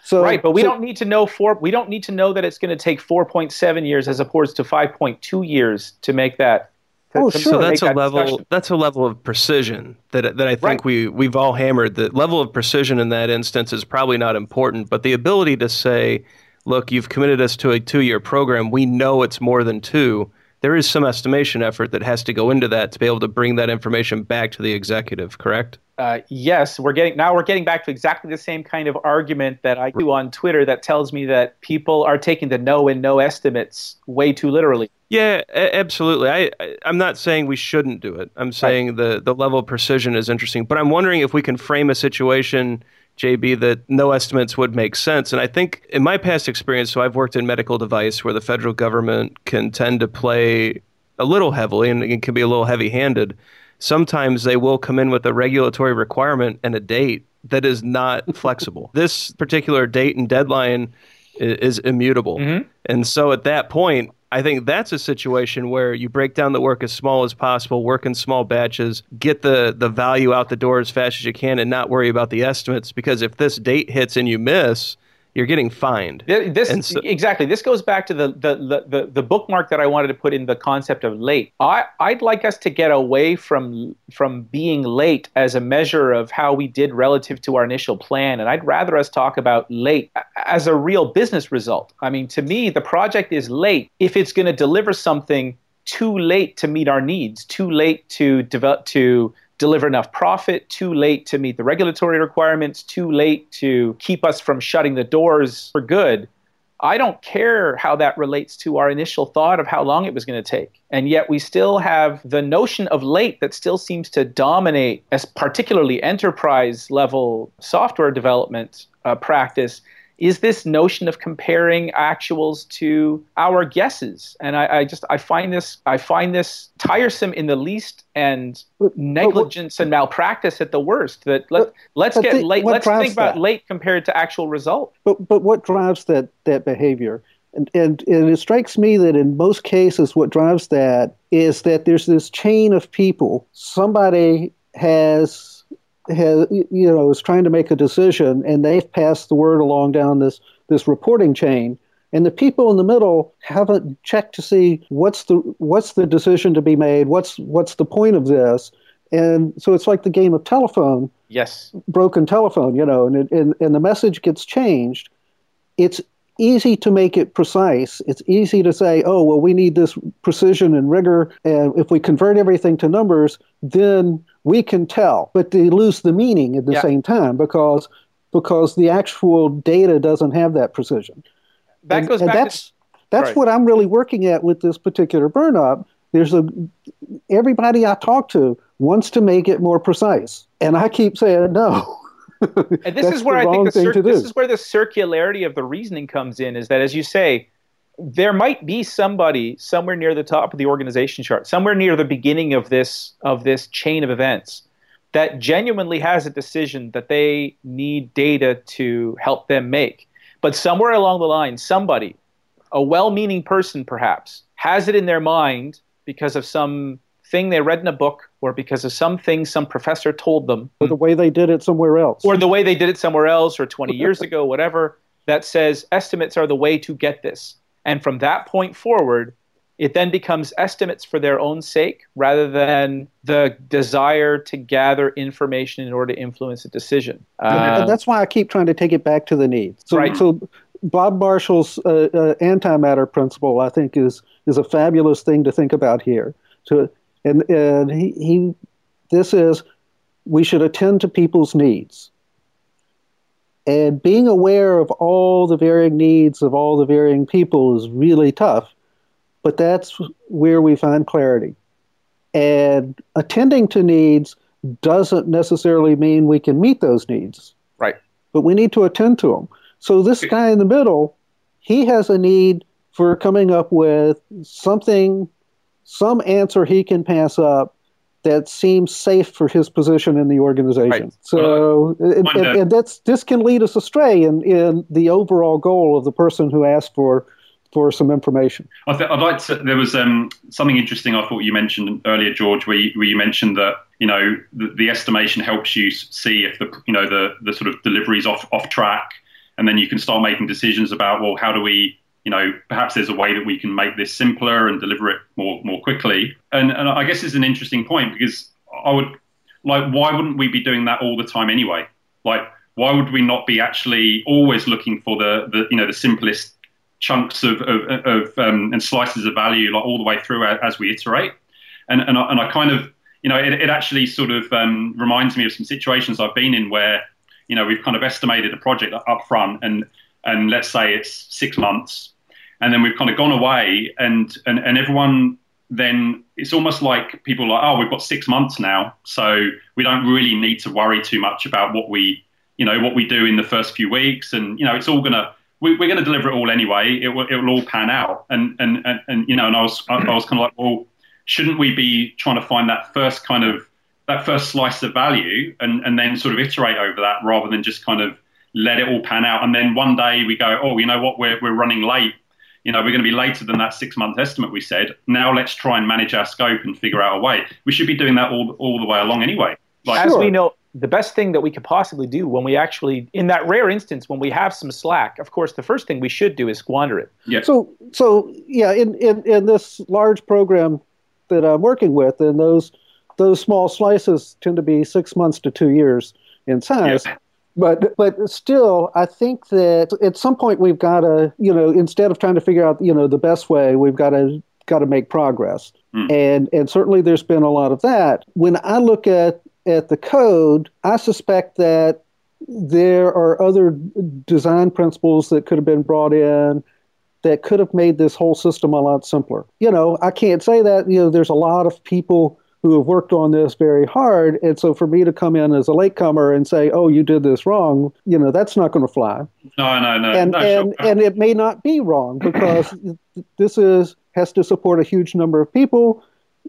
Speaker 5: So, right, but we so, don't need to know four. We don't need to know that it's going to take 4.7 years as opposed to 5.2 years to make that
Speaker 2: oh, sure. So that's a level. Discussion. That's a level of precision that that I think right. we we've all hammered. The level of precision in that instance is probably not important, but the ability to say, "Look, you've committed us to a two-year program. We know it's more than two. There is some estimation effort that has to go into that to be able to bring that information back to the executive. Correct?
Speaker 5: Uh, yes, we're getting now. We're getting back to exactly the same kind of argument that I do on Twitter that tells me that people are taking the no and no estimates way too literally.
Speaker 2: Yeah, absolutely. I, I am not saying we shouldn't do it. I'm saying right. the the level of precision is interesting, but I'm wondering if we can frame a situation, JB, that no estimates would make sense. And I think in my past experience, so I've worked in medical device where the federal government can tend to play a little heavily and it can be a little heavy-handed sometimes they will come in with a regulatory requirement and a date that is not flexible. This particular date and deadline is, is immutable. Mm-hmm. And so at that point, I think that's a situation where you break down the work as small as possible, work in small batches, get the, the value out the door as fast as you can, and not worry about the estimates. Because if this date hits and you miss, you're getting fined.
Speaker 5: This so, exactly. This goes back to the, the, the, the, bookmark that I wanted to put in the concept of late. I, I'd like us to get away from from being late as a measure of how we did relative to our initial plan, and I'd rather us talk about late as a real business result. I mean, to me, the project is late if it's going to deliver something too late to meet our needs, too late to develop to deliver enough profit, too late to meet the regulatory requirements, too late to keep us from shutting the doors for good. I don't care how that relates to our initial thought of how long it was going to take. And yet we still have the notion of late that still seems to dominate, as particularly enterprise level software development uh, practice, is this notion of comparing actuals to our guesses? And I, I, just i find this i find this tiresome in the least and negligence and malpractice at the worst that let, let's get late let's think about that? late compared to actual result.
Speaker 6: But but what drives that that behavior? And, and, and it strikes me that in most cases what drives that is that there's this chain of people. Somebody has has, you know, is trying to make a decision, and they've passed the word along down this this reporting chain, and the people in the middle haven't checked to see what's the what's the decision to be made, what's what's the point of this, and so it's like the game of telephone.
Speaker 5: Yes,
Speaker 6: broken telephone, you know, and it, and and the message gets changed. It's easy to make it precise. It's easy to say, oh, well, we need this precision and rigor. And if we convert everything to numbers, then we can tell. But they lose the meaning at the yeah. same time because because the actual data doesn't have that precision.
Speaker 5: That and, goes and
Speaker 6: back that's, to, that's right. what I'm really working at with this particular burn up. There's a everybody I talk to wants to make it more precise. And I keep saying no.
Speaker 5: and this is where I think the cir- this is where the circularity of the reasoning comes in. Is that as you say, there might be somebody somewhere near the top of the organization chart, somewhere near the beginning of this of this chain of events, that genuinely has a decision that they need data to help them make. But somewhere along the line, somebody, a well-meaning person perhaps, has it in their mind because of some thing they read in a book or because of something some professor told them
Speaker 6: or the way they did it somewhere else
Speaker 5: or the way they did it somewhere else or 20 years ago whatever that says estimates are the way to get this and from that point forward it then becomes estimates for their own sake rather than the desire to gather information in order to influence a decision.
Speaker 6: Uh, that's why I keep trying to take it back to the needs. So, right. so Bob Marshall's uh, uh, antimatter principle, I think, is is a fabulous thing to think about here. To and, and he, he, this is, we should attend to people's needs. And being aware of all the varying needs of all the varying people is really tough, but that's where we find clarity. And attending to needs doesn't necessarily mean we can meet those needs.
Speaker 5: Right.
Speaker 6: But we need to attend to them. So this guy in the middle, he has a need for coming up with something some answer he can pass up that seems safe for his position in the organization. Right. So, and, and, and, that's this can lead us astray in, in the overall goal of the person who asked for for some information.
Speaker 4: I would like to. There was um, something interesting I thought you mentioned earlier, George, where you, where you mentioned that you know the, the, estimation helps you see if the you know the the sort of delivery is off off track, and then you can start making decisions about well, how do we you know, perhaps there's a way that we can make this simpler and deliver it more more quickly. And and I guess it's an interesting point because I would like why wouldn't we be doing that all the time anyway? Like why would we not be actually always looking for the the you know the simplest chunks of of, of um, and slices of value like all the way through as we iterate? And and I, and I kind of you know it, it actually sort of um, reminds me of some situations I've been in where you know we've kind of estimated a project up front and and let's say it's six months, and then we've kind of gone away, and and, and everyone then it's almost like people are like, oh, we've got six months now, so we don't really need to worry too much about what we, you know, what we do in the first few weeks, and you know, it's all gonna we, are going to deliver it all anyway. It will, it will all pan out, and and and, and you know, and I was I, I was kind of like, well, shouldn't we be trying to find that first kind of that first slice of value, and and then sort of iterate over that rather than just kind of let it all pan out. And then one day we go, oh, you know what, we're, we're running late. You know, we're going to be later than that six month estimate we said. Now let's try and manage our scope and figure out a way. We should be doing that all, all the way along anyway.
Speaker 5: Like, As we know, the best thing that we could possibly do when we actually, in that rare instance, when we have some slack, of course, the first thing we should do is squander it.
Speaker 4: Yeah.
Speaker 6: So, so yeah, in, in, in this large program that I'm working with, and those those small slices tend to be six months to two years in size. Yeah. But but still, I think that at some point we've got to, you know, instead of trying to figure out, you know, the best way, we've got to got to make progress. Mm. And and certainly there's been a lot of that. When I look at at the code, I suspect that there are other design principles that could have been brought in that could have made this whole system a lot simpler. You know, I can't say that, you know, there's a lot of people who have worked on this very hard. And so for me to come in as a latecomer and say, oh, you did this wrong, you know, that's not going to fly.
Speaker 4: No, no, no.
Speaker 6: And,
Speaker 4: no,
Speaker 6: and,
Speaker 4: sure.
Speaker 6: and it may not be wrong because this is has to support a huge number of people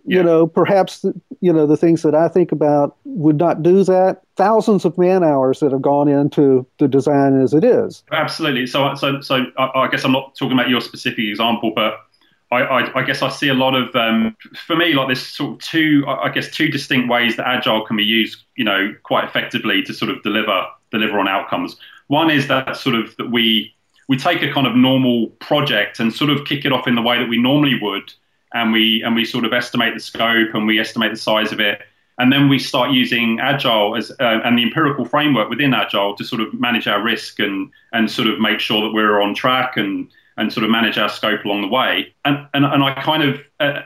Speaker 6: yeah. you know, perhaps you know the things that I think about would not do that. Thousands of man hours that have gone into the design as it is.
Speaker 4: Absolutely. So, so, so I, I guess I'm not talking about your specific example, but I, I, I, guess I see a lot of, um, for me, like this sort of two, I guess, two distinct ways that agile can be used, you know, quite effectively to sort of deliver deliver on outcomes. One is that sort of that we we take a kind of normal project and sort of kick it off in the way that we normally would, and we and we sort of estimate the scope and we estimate the size of it, and then we start using agile as uh, and the empirical framework within agile to sort of manage our risk and and sort of make sure that we're on track and and sort of manage our scope along the way. And and, and I kind of. Uh,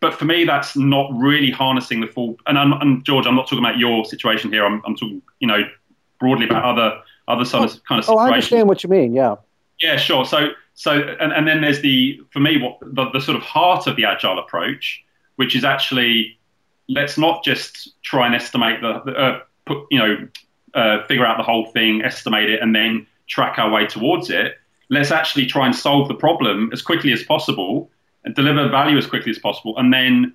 Speaker 4: but for me, that's not really harnessing the full. And, I'm, and George, I'm not talking about your situation here. I'm, I'm talking, you know, broadly about other other sort of kind of. Situations.
Speaker 6: Oh, I understand what you mean. Yeah.
Speaker 4: Yeah, sure. So so, and, and then there's the, for me, what the, the sort of heart of the agile approach, which is actually let's not just try and estimate the, the uh, put, you know, uh, figure out the whole thing, estimate it, and then track our way towards it. Let's actually try and solve the problem as quickly as possible and deliver value as quickly as possible, and then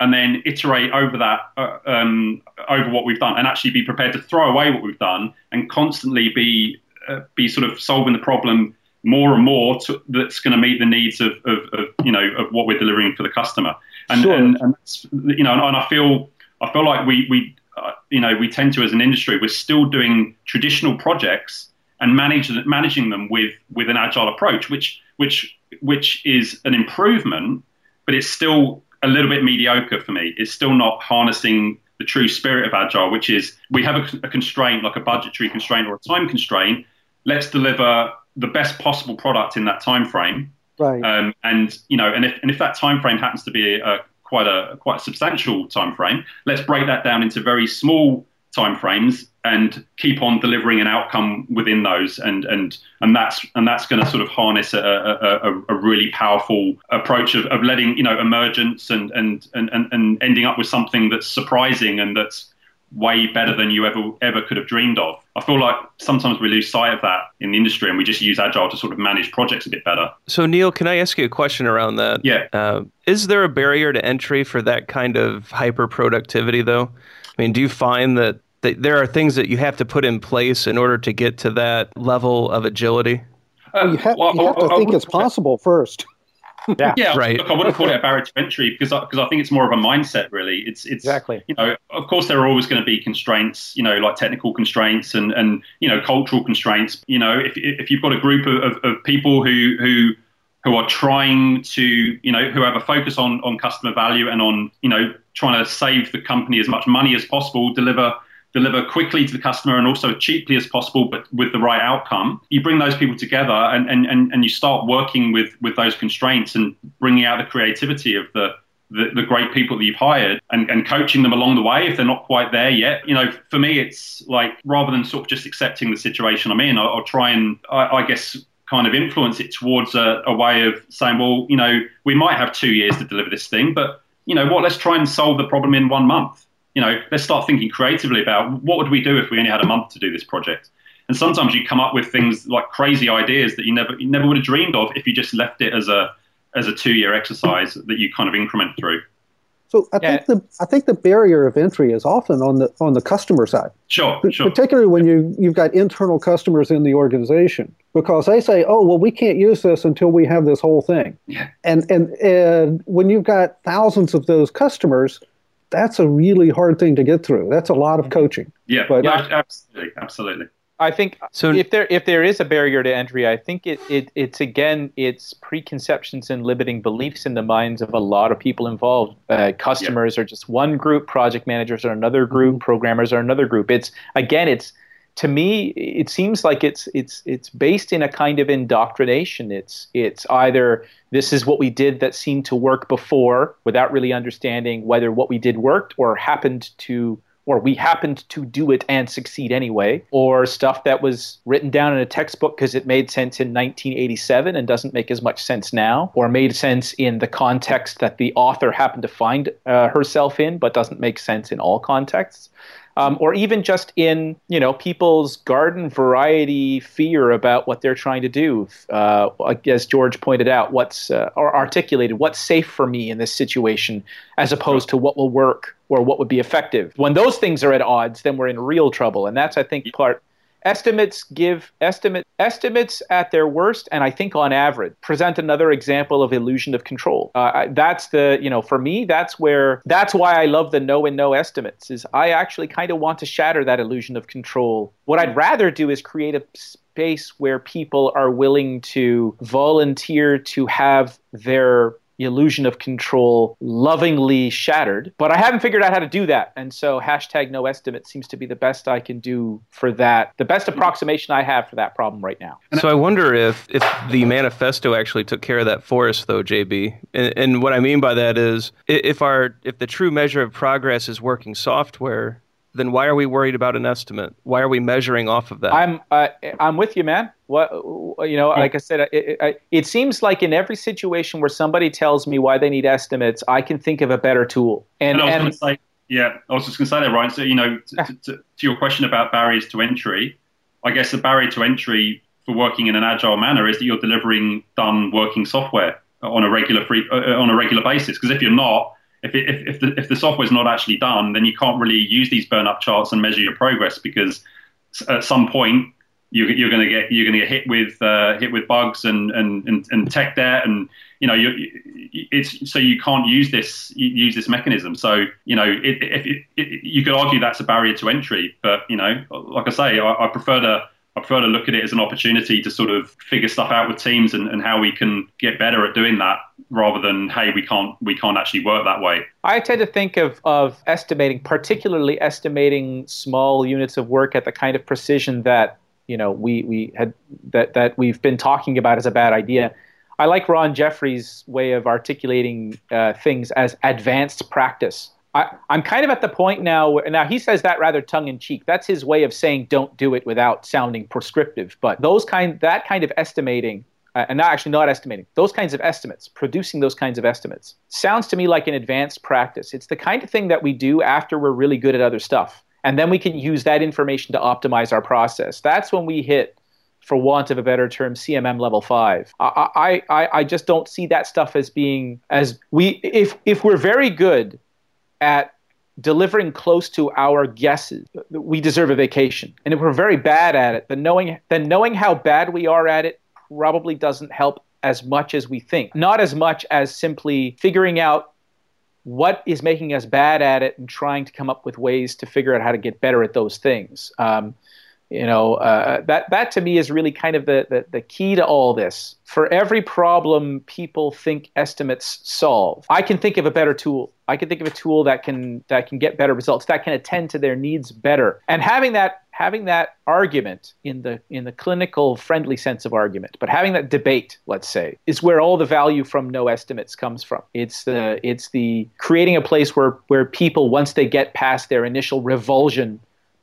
Speaker 4: and then iterate over that uh, um, over what we've done, and actually be prepared to throw away what we've done and constantly be uh, be sort of solving the problem more and more to, that's going to meet the needs of, of, of, you know of what we're delivering for the customer. And, sure. and, and you know, and, and, I feel I feel like we we uh, you know we tend to as an industry we're still doing traditional projects and manage, managing them with with an agile approach, which which which is an improvement, but it's still a little bit mediocre for me. It's still not harnessing the true spirit of agile, which is we have a, a constraint like a budgetary constraint or a time constraint. Let's deliver the best possible product in that time frame.
Speaker 6: Right.
Speaker 4: Um, and you know, and if and if that time frame happens to be a, quite a quite a substantial time frame, let's break that down into very small time frames and keep on delivering an outcome within those and and and that's and that's going to sort of harness a, a, a, really powerful approach of, of letting you know emergence and, and and and ending up with something that's surprising and that's way better than you ever ever could have dreamed of. I feel like sometimes we lose sight of that in the industry, and we just use agile to sort of manage projects a bit better.
Speaker 2: So, Neil, can I ask you a question around that?
Speaker 4: Yeah. Uh,
Speaker 2: is there a barrier to entry for that kind of hyper productivity, though? I mean, do you find that, that there are things that you have to put in place in order to get to that level of agility?
Speaker 6: Uh, well, you, ha- well, you have to I, think I, it's possible first.
Speaker 4: Yeah, yeah. Right. Look, I wouldn't call it a barrier to entry because because I, I, think it's more of a mindset. Really, it's it's
Speaker 5: exactly.
Speaker 4: You know, of course, there are always going to be constraints. You know, like technical constraints and and you know cultural constraints. You know, if if you've got a group of, of, of people who who who are trying to you know who have a focus on on customer value and on you know trying to save the company as much money as possible, deliver deliver quickly to the customer and also cheaply as possible, but with the right outcome. You bring those people together and, and, and, and you start working with, with those constraints and bringing out the creativity of the, the, the great people that you've hired and, and coaching them along the way if they're not quite there yet. You know, for me, it's like rather than sort of just accepting the situation I'm in, I'll, I'll try and, I, I guess, kind of influence it towards a, a way of saying, well, you know, we might have two years to deliver this thing, but you know what, let's try and solve the problem in one month you know, let's start thinking creatively about what would we do if we only had a month to do this project. And sometimes you come up with things like crazy ideas that you never you never would have dreamed of if you just left it as a as a two year exercise that you kind of increment through.
Speaker 6: So I yeah. think the I think the barrier of entry is often on the on the customer side.
Speaker 4: Sure, sure.
Speaker 6: Particularly when you you've got internal customers in the organization. Because they say, "Oh, well, we can't use this until we have this whole thing."
Speaker 4: Yeah.
Speaker 6: And and and when you've got thousands of those customers, that's a really hard thing to get through. That's a lot of coaching.
Speaker 4: Yeah,
Speaker 6: But-
Speaker 4: no, absolutely, absolutely.
Speaker 5: I think
Speaker 2: So-
Speaker 5: if there if there is a barrier to entry, I think it, it it's again it's preconceptions and limiting beliefs in the minds of a lot of people involved. Uh, customers are just one group, project managers are another group, programmers are another group. It's again it's to me it seems like it's it's it's based in a kind of indoctrination. It's it's either this is what we did that seemed to work before without really understanding whether what we did worked or happened to or we happened to do it and succeed anyway, or stuff that was written down in a textbook because it made sense in 1987 and doesn't make as much sense now, or made sense in the context that the author happened to find uh, herself in, but doesn't make sense in all contexts. Um, or even just in you know people's garden variety fear about what they're trying to do. Uh, as George pointed out, what's uh, or articulated, what's safe for me in this situation, as opposed to what will work or what would be effective. When those things are at odds, then we're in real trouble, and that's I think part. Estimates give estimate estimates at their worst, and I think on average present another example of illusion of control. Uh, that's the you know for me that's where that's why I love the no and no estimates. Is I actually kind of want to shatter that illusion of control. What I'd rather do is create a space where people are willing to volunteer to have their illusion of control lovingly shattered. But I haven't figured out how to do that. And so hashtag no estimate seems to be the best I can do for that, the best approximation I have for that problem right now.
Speaker 2: So I wonder if if the manifesto actually took care of that for us, though, JB. And, and what I mean by that is, if our if the true measure of progress is working software, then why are we worried about an estimate? Why are we measuring off of that?
Speaker 5: I'm uh, I'm with you, man. What you know, like I said, it, it, it seems like in every situation where somebody tells me why they need estimates, I can think of a better tool. And,
Speaker 4: And I was going to say, yeah, I was just going to say that, Ryan. So, you know, to, to, to, to your question about barriers to entry, I guess the barrier to entry for working in an agile manner is that you're delivering done working software on a regular free, uh, on a regular basis. Because if you're not, if, if, if the if the software is not actually done, then you can't really use these burn up charts and measure your progress because at some point you, you're going to get you're going to get hit with uh, hit with bugs and, and, and, and tech debt and you know you it's so you can't use this use this mechanism. So you know it, it, it, you could argue that's a barrier to entry but you know like I say I, I prefer to I prefer to look at it as an opportunity to sort of figure stuff out with teams and, and how we can get better at doing that rather than hey we can't we can't actually work that way
Speaker 5: I tend to think of, of estimating, particularly estimating small units of work at the kind of precision that you know we, we had that, that we've been talking about as a bad idea. I like Ron Jeffries' way of articulating uh, things as advanced practice. I, I'm kind of at the point now. Where, now he says that rather tongue in cheek. That's his way of saying don't do it without sounding prescriptive. But those kind that kind of estimating uh, and not actually not estimating those kinds of estimates producing those kinds of estimates sounds to me like an advanced practice it's the kind of thing that we do after we're really good at other stuff and then we can use that information to optimize our process that's when we hit for want of a better term cmm level 5 I, I, I just don't see that stuff as being as we if if we're very good at delivering close to our guesses we deserve a vacation and if we're very bad at it then knowing then knowing how bad we are at it probably doesn't help as much as we think. Not as much as simply figuring out what is making us bad at it and trying to come up with ways to figure out how to get better at those things. Um, you know, uh, that that to me is really kind of the, the the key to all this. For every problem people think estimates solve, I can think of a better tool. I can think of a tool that can that can get better results, that can attend to their needs better. And having that having that argument in the in the clinical friendly sense of argument, but having that debate, let's say, is where all the value from no estimates comes from. It's the it's the creating a place where where people once they get past their initial revulsion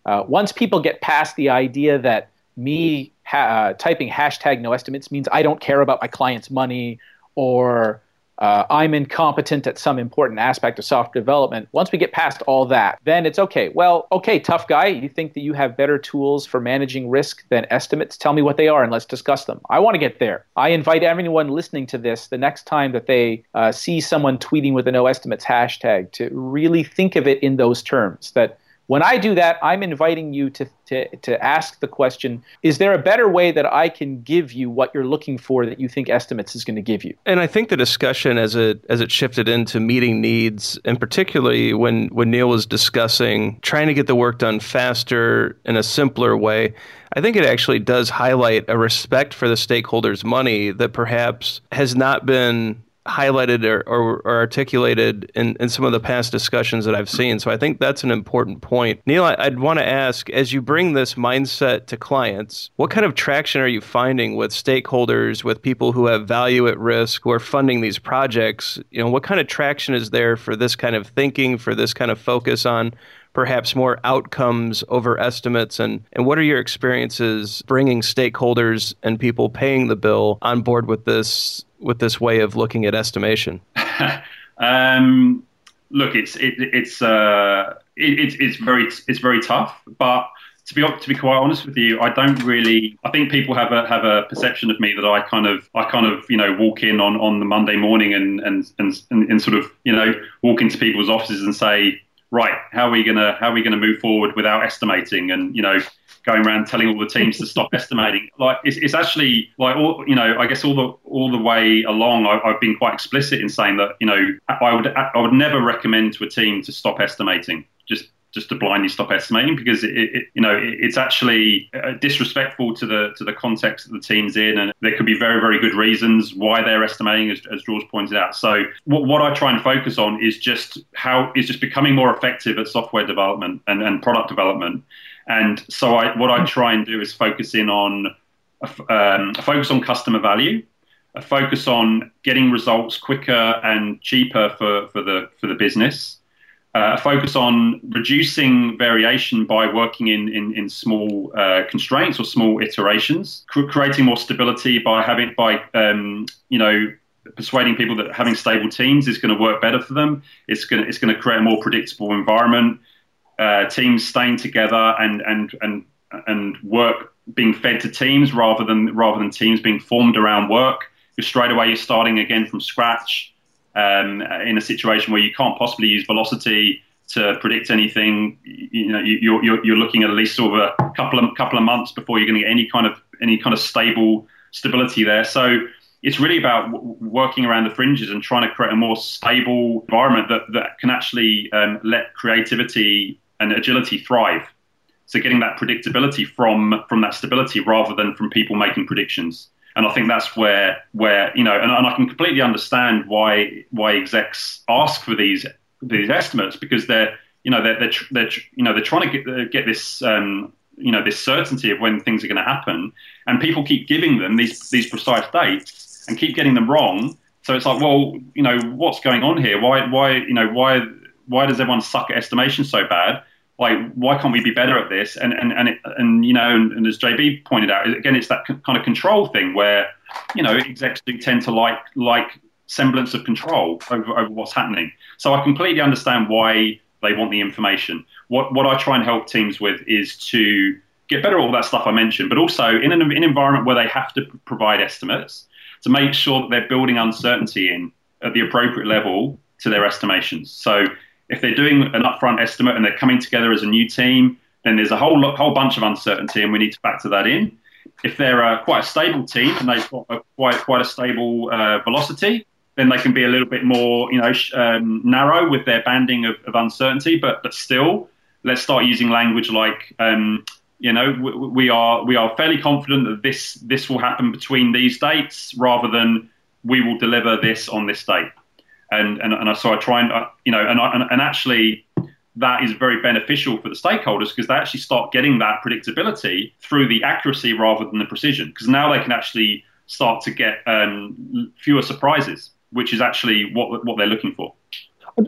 Speaker 5: uh, once people get past the idea that me ha- uh, typing hashtag no estimates means I don't care about my client's money or uh, I'm incompetent at some important aspect of software development, once we get past all that, then it's okay. Well, okay, tough guy, you think that you have better tools for managing risk than estimates? Tell me what they are and let's discuss them. I want to get there. I invite everyone listening to this the next time that they uh, see someone tweeting with a no estimates hashtag to really think of it in those terms that When I do that, I'm inviting you to, to, to ask the question Is there a better way that I can give you what you're looking for that you think estimates is going to give you?
Speaker 2: And I think the discussion as it as it shifted into meeting needs, and particularly when, when Neil was discussing trying to get the work done faster in a simpler way, I think it actually does highlight a respect for the stakeholders' money that perhaps has not been highlighted or, or, or, articulated in, in some of the past discussions that I've seen. So I think that's an important point. Neil, I, would want to ask as you bring this mindset to clients, what kind of traction are you finding with stakeholders, with people who have value at risk, who are funding these projects? You know, what kind of traction is there for this kind of thinking, for this kind of focus on perhaps more outcomes over estimates and, and what are your experiences bringing stakeholders and people paying the bill on board with this with this way of looking at estimation?
Speaker 4: um, look, it's it, it's uh, it, it's very it's very tough, but to be to be quite honest with you, I don't really. I think people have a have a perception of me that I kind of I kind of you know walk in on, on the Monday morning and and, and and sort of you know walk into people's offices and say, right, how are we gonna how are we gonna move forward without estimating and you know going around telling all the teams to stop estimating. Like it's, it's actually like all you know. I guess all the all the way along, I, have been quite explicit in saying that you know I would I would never recommend to a team to stop estimating. Just just to blindly stop estimating because it, it you know it, it's actually uh, disrespectful to the to the context that the team's in, and there could be very very good reasons why they're estimating, as, as George pointed out. So what, what I try and focus on is just how is just becoming more effective at software development and, and product development and so I, what I try and do is focus in on um, a focus on customer value, a focus on getting results quicker and cheaper for, for the for the business, uh, a focus on reducing variation by working in in, in small uh, constraints or small iterations, cr- creating more stability by having by um, you know persuading people that having stable teams is going to work better for them. It's going it's going to create a more predictable environment uh, teams staying together and and and and work being fed to teams rather than rather than teams being formed around work. Because straight away you're starting again from scratch um, in a situation where you can't possibly use velocity to predict anything. You know, you, you're you're looking at at least sort of a couple of couple of months before you're going to get any kind of any kind of stable stability there. So it's really about w- working around the fringes and trying to create a more stable environment that, that can actually um, let creativity and agility thrive. So getting that predictability from from that stability rather than from people making predictions. And I think that's where where you know, and, and I can completely understand why why execs ask for these these estimates because they're you know they're they're, they're you know they're trying to get get this um, you know this certainty of when things are going to happen, and people keep giving them these these precise dates and keep getting them wrong. So it's like, well, you know, what's going on here? Why why you know why why does everyone suck at estimation so bad? Like, why can't we be better at this? And and and, it, and you know, and, and, as JB pointed out, again, it's that kind of control thing where you know execs do tend to like like semblance of control over, over what's happening. So I completely understand why they want the information. What what I try and help teams with is to get better at all that stuff I mentioned, but also in an, in an environment where they have to provide estimates to make sure that they're building uncertainty in at the appropriate level to their estimations. So if they're doing an upfront estimate and they're coming together as a new team, then there's a whole whole bunch of uncertainty, and we need to factor that in. If they're quite a stable team and they've got a, quite quite a stable uh, velocity, then they can be a little bit more, you know, um, narrow with their banding of, of, uncertainty. But but still, let's start using language like, um, you know, we, we, are we are fairly confident that this this will happen between these dates, rather than we will deliver this on this date and and, and so I try and uh, you know and, and and actually that is very beneficial for the stakeholders because they actually start getting that predictability through the accuracy rather than the precision because now they can actually start to get um, fewer surprises, which is actually what what they're looking for.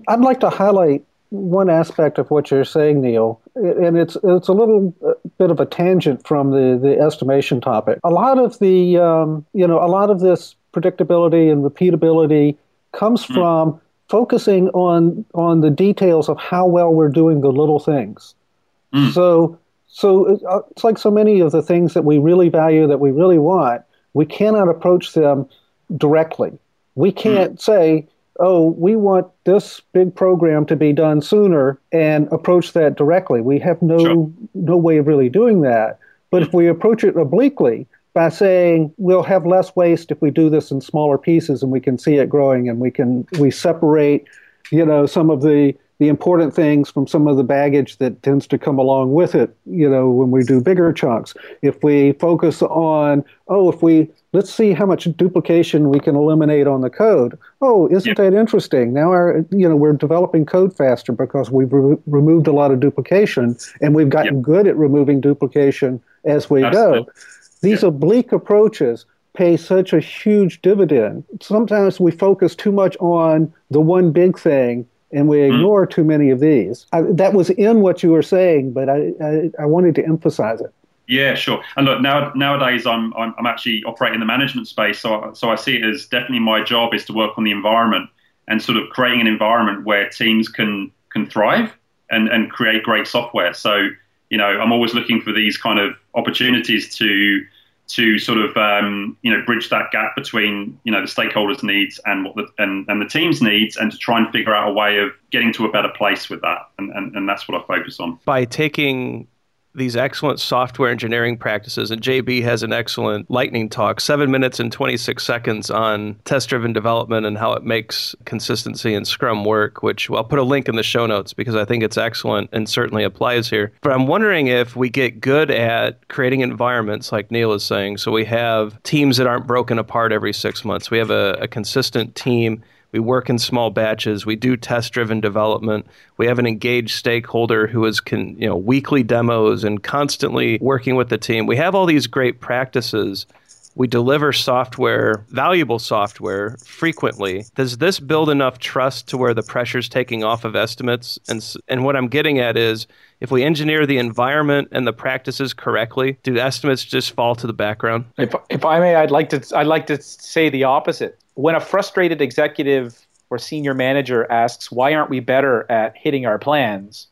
Speaker 6: I'd like to highlight one aspect of what you're saying, Neil, and it's it's a little uh, bit of a tangent from the, the estimation topic. A lot of the um, you know a lot of this predictability and repeatability comes mm. from focusing on on the details of how well we're doing the little things. Mm. So so uh, it's like so many of the things that we really value that we really want, we cannot approach them directly. We hmm. can't mm. say, oh, we want this big program to be done sooner and approach that directly. We have no sure. no way of really doing that. But if we approach it obliquely by saying we'll have less waste if we do this in smaller pieces and we can see it growing and we can we separate, you know, some of the the important things from some of the baggage that tends to come along with it, you know, when we do bigger chunks. If we focus on, oh, if we let's see how much duplication we can eliminate on the code. Oh, isn't that interesting? Now our you know we're developing code faster because we've re- removed a lot of duplication and we've gotten yep. good at removing duplication as we Absolutely. go. These yep. oblique approaches pay such a huge dividend. Sometimes we focus too much on the one big thing and we hmm. ignore mm. too many of these. I, that was in what you were saying, but I, I, I, wanted to emphasize it.
Speaker 4: Yeah, sure. And look, now nowadays I'm, I'm, I'm actually operating in the management space, so so I see it as definitely my job is to work on the environment and sort of creating an environment where teams can can thrive and and create great software. So you know, I'm always looking for these kind of opportunities to to sort of um, you know bridge that gap between you know the stakeholders' needs and what the and, and the team's needs, and to try and figure out a way of getting to a better place with that, and, and, and that's what I focus on.
Speaker 2: By taking these excellent software engineering practices. And JB has an excellent lightning talk, seven minutes and 26 seconds on test driven development and how it makes consistency and Scrum work, which I'll put a link in the show notes because I think it's excellent and certainly applies here. But I'm wondering if we get good at creating environments, like Neil is saying. So we have teams that aren't broken apart every six months, we have a, a consistent team we work in small batches. We do test driven development. We have an engaged stakeholder who is, con, you know, weekly demos and constantly working with the team. We have all these great practices. We deliver software, valuable software, frequently. Does this build enough trust to where the pressure's taking off of estimates? And and what I'm getting at is, if we engineer the environment and the practices correctly, do estimates just fall to the background?
Speaker 5: If, if I may, I'd like to I'd like to say the opposite when a frustrated executive or senior manager asks, why aren't we better at hitting our plans?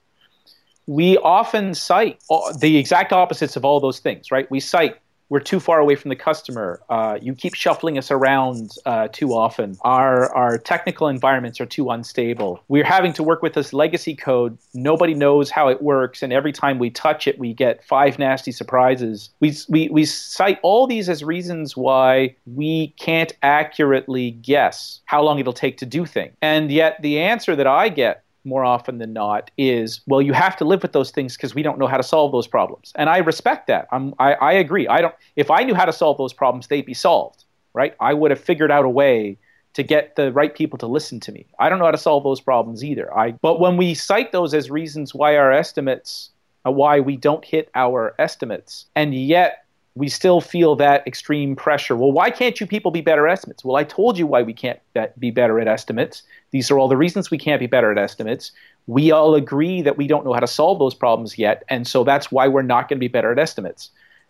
Speaker 5: We often cite the exact opposites of all those things, right? We cite we're too far away from the customer. Uh, you keep shuffling us around uh, too often. Our our technical environments are too unstable. We're having to work with this legacy code. Nobody knows how it works, and every time we touch it, we get five nasty surprises. We we we cite all these as reasons why we can't accurately guess how long it'll take to do things. And yet, the answer that I get more often than not is well you have to live with those things because we don't know how to solve those problems. And i respect that. I'm, I, I agree. I don't if i knew how to solve those problems they'd be solved right? I would have figured out a way to get the right people to listen to me. I don't know how to solve those problems either. I but when we cite those as reasons why our estimates uh, why we don't hit our estimates and yet we still feel that extreme pressure. Well, why can't you people be better estimates? Well, I told you why we can't be better at estimates. These are all the reasons we can't be better at estimates. We all agree that we don't know how to solve those problems yet, and so that's why we're not going to be better at estimates.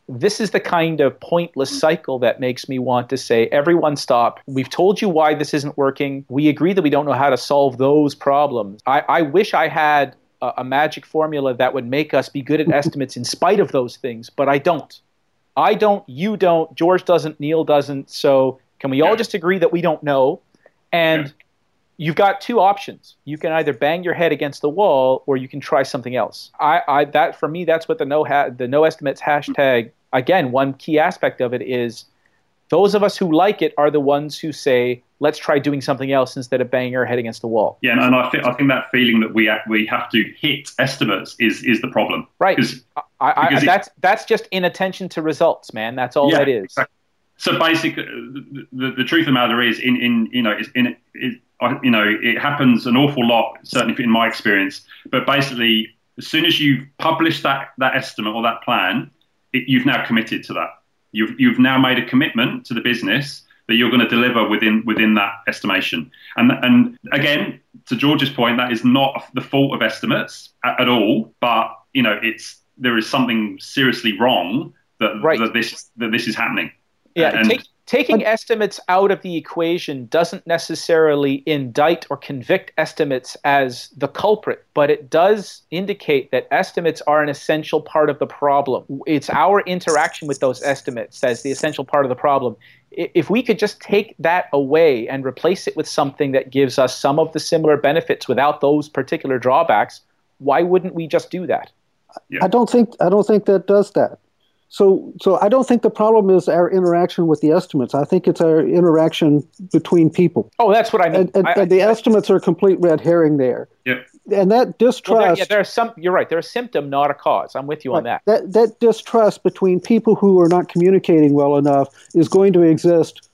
Speaker 5: This is the kind of pointless cycle that makes me want to say, everyone stop. We've told you why this isn't working. We agree that we don't know how to solve those problems. I, I wish I had a, a magic formula that would make us be good at estimates in spite of those things, but I don't. I don't, you don't, George doesn't, Neil doesn't. So can we all just agree that we don't know? And you've got two options. You can either bang your head against the wall or you can try something else. I, I that for me, that's what the no ha- the no estimates hashtag. Again, one key aspect of it is those of us who like it are the ones who say, let's try doing something else instead of banging our head against the wall.
Speaker 4: Yeah, and I think I think that feeling that we we have to hit estimates is is the problem.
Speaker 5: Right. I, I, that's that's just inattention to results, man. That's all yeah, that is. Exactly.
Speaker 4: So basically, the, the truth of the matter is, in in you know, in it, you know, it happens an awful lot, certainly in my experience. But basically, as soon as you publish that that estimate or that plan, it, you've now committed to that. You've you've now made a commitment to the business that you're going to deliver within within that estimation. And and again, to George's point, that is not the fault of estimates at, at all. But you know, it's there is something seriously wrong that right. that this that this is happening.
Speaker 5: Yeah, and, take, taking estimates out of the equation doesn't necessarily indict or convict estimates as the culprit, but it does indicate that estimates are an essential part of the problem. It's our interaction with those estimates that's the essential part of the problem. if we could just take that away and replace it with something that gives us some of the similar benefits without those particular drawbacks, why wouldn't we just do that?
Speaker 6: Yeah. I don't think I don't think that does that. So, so I don't think the problem is our interaction with the estimates. I think it's our interaction between people.
Speaker 5: Oh, that's what I mean.
Speaker 6: And, and,
Speaker 5: I,
Speaker 6: and the I, estimates are a complete red herring there.
Speaker 4: Yep.
Speaker 6: And that distrust. Well,
Speaker 5: there, yeah, there's some. You're right. They're a symptom, not a cause. I'm with you right, on that.
Speaker 6: That that distrust between people who are not communicating well enough is going to exist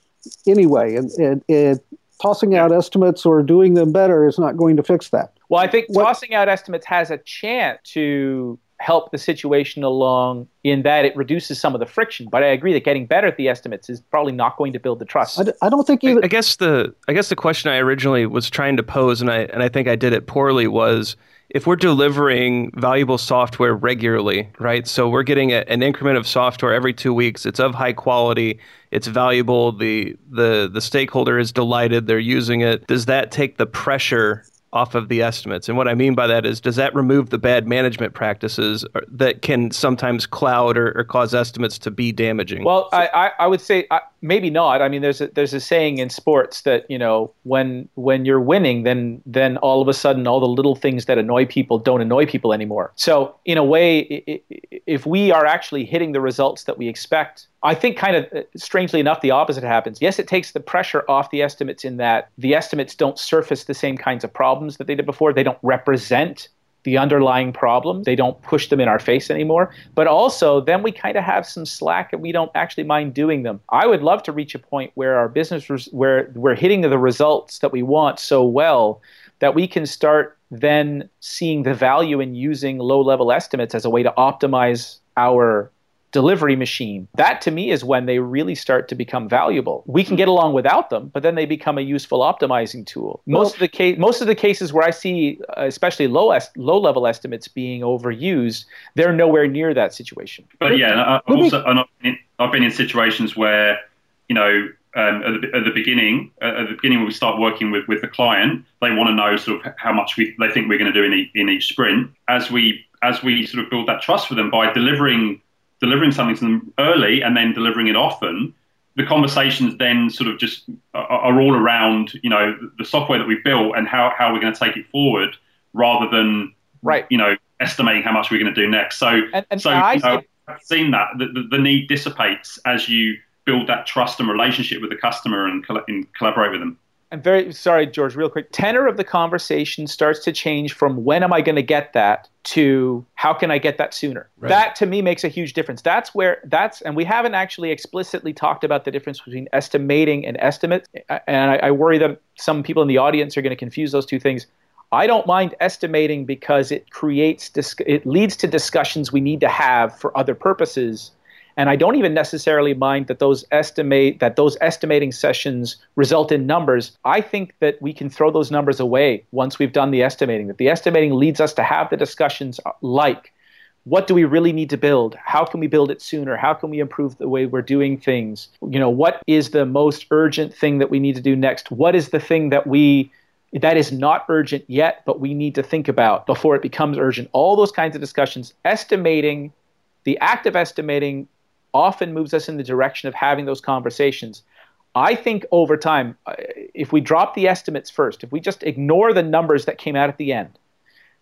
Speaker 6: anyway, and and, and tossing out estimates or doing them better is not going to fix that.
Speaker 5: Well, I think what, tossing out estimates has a chance to help the situation along in that it reduces some of the friction. But I agree that getting better at the estimates is probably not going to build the trust.
Speaker 6: I d- I don't think
Speaker 2: even. I, I guess the I guess the question I originally was trying to pose, and I and I think I did it poorly, was if we're delivering valuable software regularly, right? So we're getting a, an increment of software every two weeks. It's of high quality. It's valuable. The the the stakeholder is delighted. They're using it. Does that take the pressure off of the estimates. And what I mean by that is, does that remove the bad management practices that can sometimes cloud or, or cause estimates to be damaging?
Speaker 5: Well, I, I, I would say uh, maybe not. I mean, there's a, there's a saying in sports that you know when when you're winning, then then all of a sudden all the little things that annoy people don't annoy people anymore. So in a way, if we are actually hitting the results that we expect I think, kind of uh, strangely enough, the opposite happens. Yes, it takes the pressure off the estimates in that the estimates don't surface the same kinds of problems that they did before. They don't represent the underlying problem. They don't push them in our face anymore. But also, then we kind of have some slack and we don't actually mind doing them. I would love to reach a point where our business, res- where we're hitting the results that we want so well that we can start then seeing the value in using low level estimates as a way to optimize our delivery machine. That to me is when they really start to become valuable. We can get along without them, but then they become a useful optimizing tool. Most well, of the case, most of the cases where I see, uh, especially low est- low level estimates being overused, they're nowhere near that situation.
Speaker 4: But yeah, I've also I've been, I've been in situations where you know um, at, the, at, the, beginning, uh, at the beginning when we start working with, with the client, they want to know sort of how much we, they think we're going to do in, e- in each sprint. As we as we sort of build that trust for them by delivering delivering something to them early and then delivering it often, the conversations then sort of just are, are all around, you know, the software that we've built and how, how we're going to take it forward rather than,
Speaker 5: right.
Speaker 4: you know, estimating how much we're going to do next. So,
Speaker 5: and, and
Speaker 4: so
Speaker 5: I
Speaker 4: you know, I've seen that the, the, the, need dissipates as you build that trust and relationship with the customer and, and collaborate with them.
Speaker 5: I'm very sorry, George, real quick. Tenor of the conversation starts to change from when am I going to get that to how can I get that sooner? Right. That to me makes a huge difference. That's where that's, and we haven't actually explicitly talked about the difference between estimating and estimate. And I, I worry that some people in the audience are going to confuse those two things. I don't mind estimating because it creates, it leads to discussions we need to have for other purposes and I don't even necessarily mind that those estimate that those estimating sessions result in numbers. I think that we can throw those numbers away once we've done the estimating. That the estimating leads us to have the discussions uh, like what do we really need to build? How can we build it sooner? How can we improve the way we're doing things? You know, what is the most urgent thing that we need to do next? What is the thing that we that is not urgent yet, but we need to think about before it becomes urgent? All those kinds of discussions. Estimating, the act of estimating often moves us in the direction of having those conversations. I think over time, uh, if we drop the estimates first, if we just ignore the numbers that came out at the end,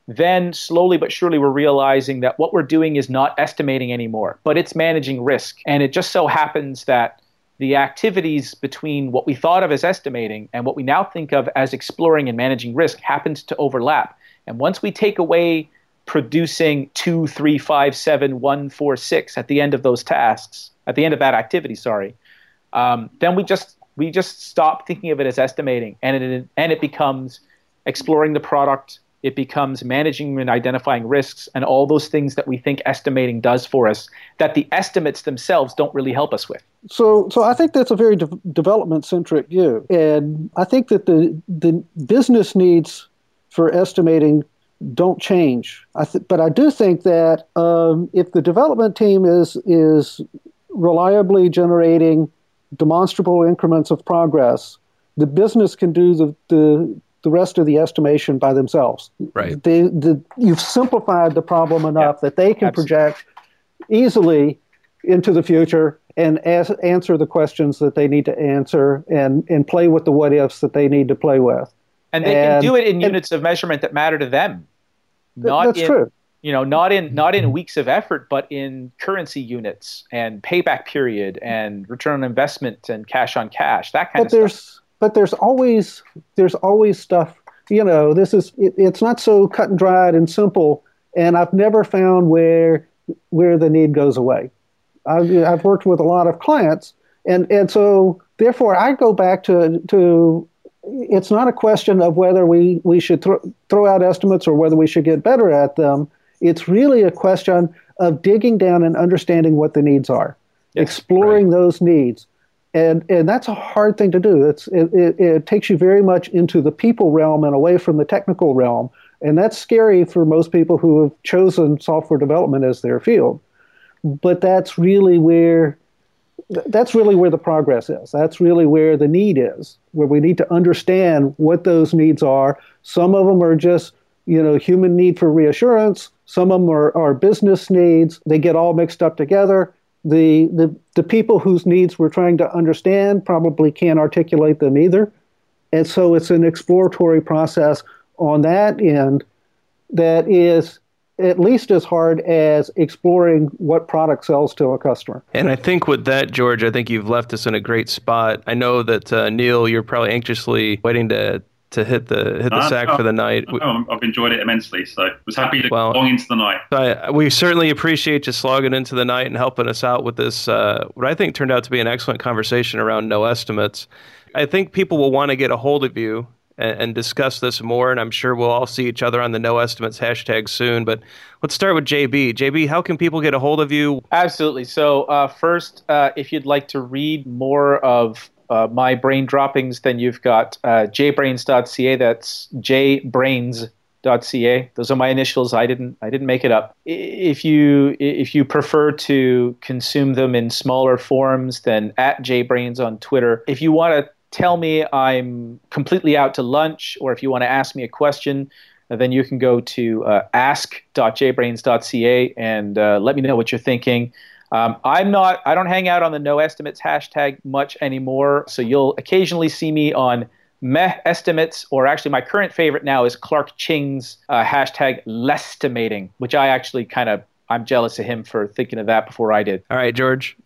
Speaker 5: then slowly but surely we're realizing that what we're doing is not estimating anymore, but it's managing risk. And it just so happens that the activities between what we thought of as estimating and what we now think of as exploring and managing risk happens to overlap. And once we take away producing two, three, five, seven, one, four, six at the end of those tasks, at the end of that activity, sorry, um, then we just we just stop thinking of it as estimating, and it and it becomes exploring the product. It becomes managing and identifying risks and all those things that we think estimating does for us that the estimates themselves don't really help us with.
Speaker 6: So, so I think that's a very de- development centric view, and I think that the the business needs for estimating don't change. I th- but I do think that um, if the development team is is reliably generating demonstrable increments of progress, the business can do the, the the rest of the estimation by themselves.
Speaker 2: Right.
Speaker 6: the, you've simplified the problem enough yeah, that they can absolutely. project easily into the future and as, answer the questions that they need to answer and, and play with the what ifs that they need to play with.
Speaker 5: And they and, can do it in and, units of measurement that matter to them.
Speaker 6: Not that's
Speaker 5: in,
Speaker 6: true.
Speaker 5: You know, not in not in weeks of effort, but in currency units and payback period and return on investment and cash on cash, that kind of.
Speaker 6: but
Speaker 5: of
Speaker 6: there's,
Speaker 5: stuff.
Speaker 6: But there's always there's always stuff. You know, this is it, it's not so cut and dried and simple. And I've never found where where the need goes away. I've, I've worked with a lot of clients, and and so therefore I go back to to it's not a question of whether we, we should throw, throw out estimates or whether we should get better at them. It's really a question of digging down and understanding what the needs are, yes, exploring right. those needs. And, and that's a hard thing to do. It's, it, it, it takes you very much into the people realm and away from the technical realm. And that's scary for most people who have chosen software development as their field. But that's really where that's really where the progress is. That's really where the need is, where we need to understand what those needs are. Some of them are just, you know, human need for reassurance. Some of them are, are business needs. They get all mixed up together. The, the, the people whose needs we're trying to understand probably can't articulate them either. And so it's an exploratory process on that end that is at least as hard as exploring what product sells to a customer.
Speaker 2: And I think with that, George, I think you've left us in a great spot. I know that uh, Neil, you're probably anxiously waiting to to hit the hit the uh, sack no, for the night.
Speaker 4: No, I've enjoyed it immensely, so was happy to well, long into the night.
Speaker 2: I, we certainly appreciate you slogging into the night and helping us out with this. Uh, what I think turned out to be an excellent conversation around no estimates. I think people will want to get a hold of you and, and, discuss this more. And I'm sure we'll all see each other on the No Estimates hashtag soon. But let's start with JB. JB, how can people get a hold of you?
Speaker 5: Absolutely. So, uh, first, uh, if you'd like to read more of uh, my brain droppings, then you've got uh, jbrains.ca. That's jbrains.ca. Those are my initials. I didn't. I didn't make it up. If you if you prefer to consume them in smaller forms, then at jbrains on Twitter. If you want to tell me I'm completely out to lunch, or if you want to ask me a question, then you can go to uh, ask.jbrains.ca and uh, let me know what you're thinking. Um, I'm not. I don't hang out on the no estimates hashtag much anymore. So you'll occasionally see me on meh estimates, or actually my current favorite now is Clark Ching's uh, hashtag lestimating, which I actually kind of I'm jealous of him for thinking of that before I did.
Speaker 2: All right, George.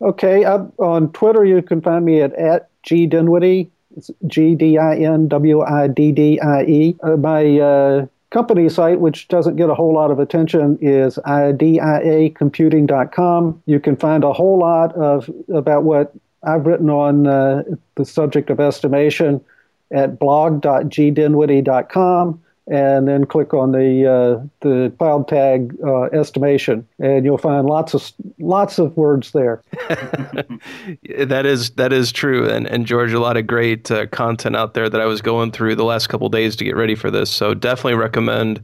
Speaker 6: Okay, uh, on Twitter you can find me at, at G Dinwiddie. It's G D I N W I D D I E. Uh, my uh, company site, which doesn't get a whole lot of attention, is diacomputing.com. You can find a whole lot of about what I've written on uh, the subject of estimation at blog.gdinwiddie.com and then click on the uh, the cloud tag uh, estimation, and you'll find lots of lots of words there.
Speaker 2: that is that is true, and and George, a lot of great uh, content out there that I was going through the last couple days to get ready for this. So definitely recommend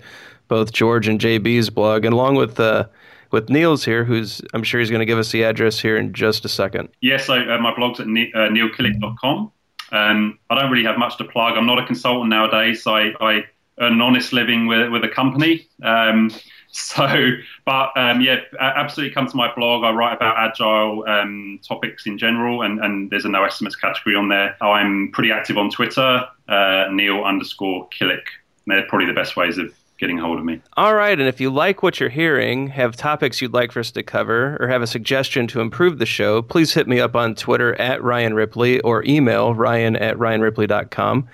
Speaker 2: both George and JB's blog, and along with uh, with Neil's here, who's I'm sure he's going to give us the address here in just a second.
Speaker 4: Yes, so uh, my blog's at ne- uh, neilkillick.com. Um, I don't really have much to plug. I'm not a consultant nowadays, so I, I an honest living with with a company. Um, so, but um, yeah, absolutely come to my blog. I write about agile um, topics in general, and, and there's a no estimates category on there. I'm pretty active on Twitter, uh, Neil underscore Killick. They're probably the best ways of getting a hold of me.
Speaker 2: All right, and if you like what you're hearing, have topics you'd like for us to cover, or have a suggestion to improve the show, please hit me up on Twitter at Ryan Ripley or email ryan at ryanripley.com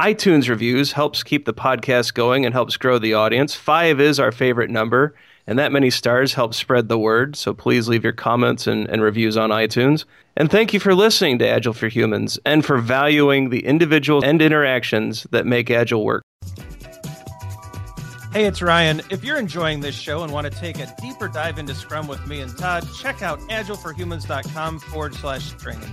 Speaker 2: iTunes reviews helps keep the podcast going and helps grow the audience. Five is our favorite number, and that many stars helps spread the word. So please leave your comments and, and reviews on iTunes. And thank you for listening to Agile for Humans and for valuing the individual and interactions that make Agile work.
Speaker 1: Hey, it's Ryan. If you're enjoying this show and want to take a deeper dive into Scrum with me and Todd, check out agileforhumans.com forward slash training.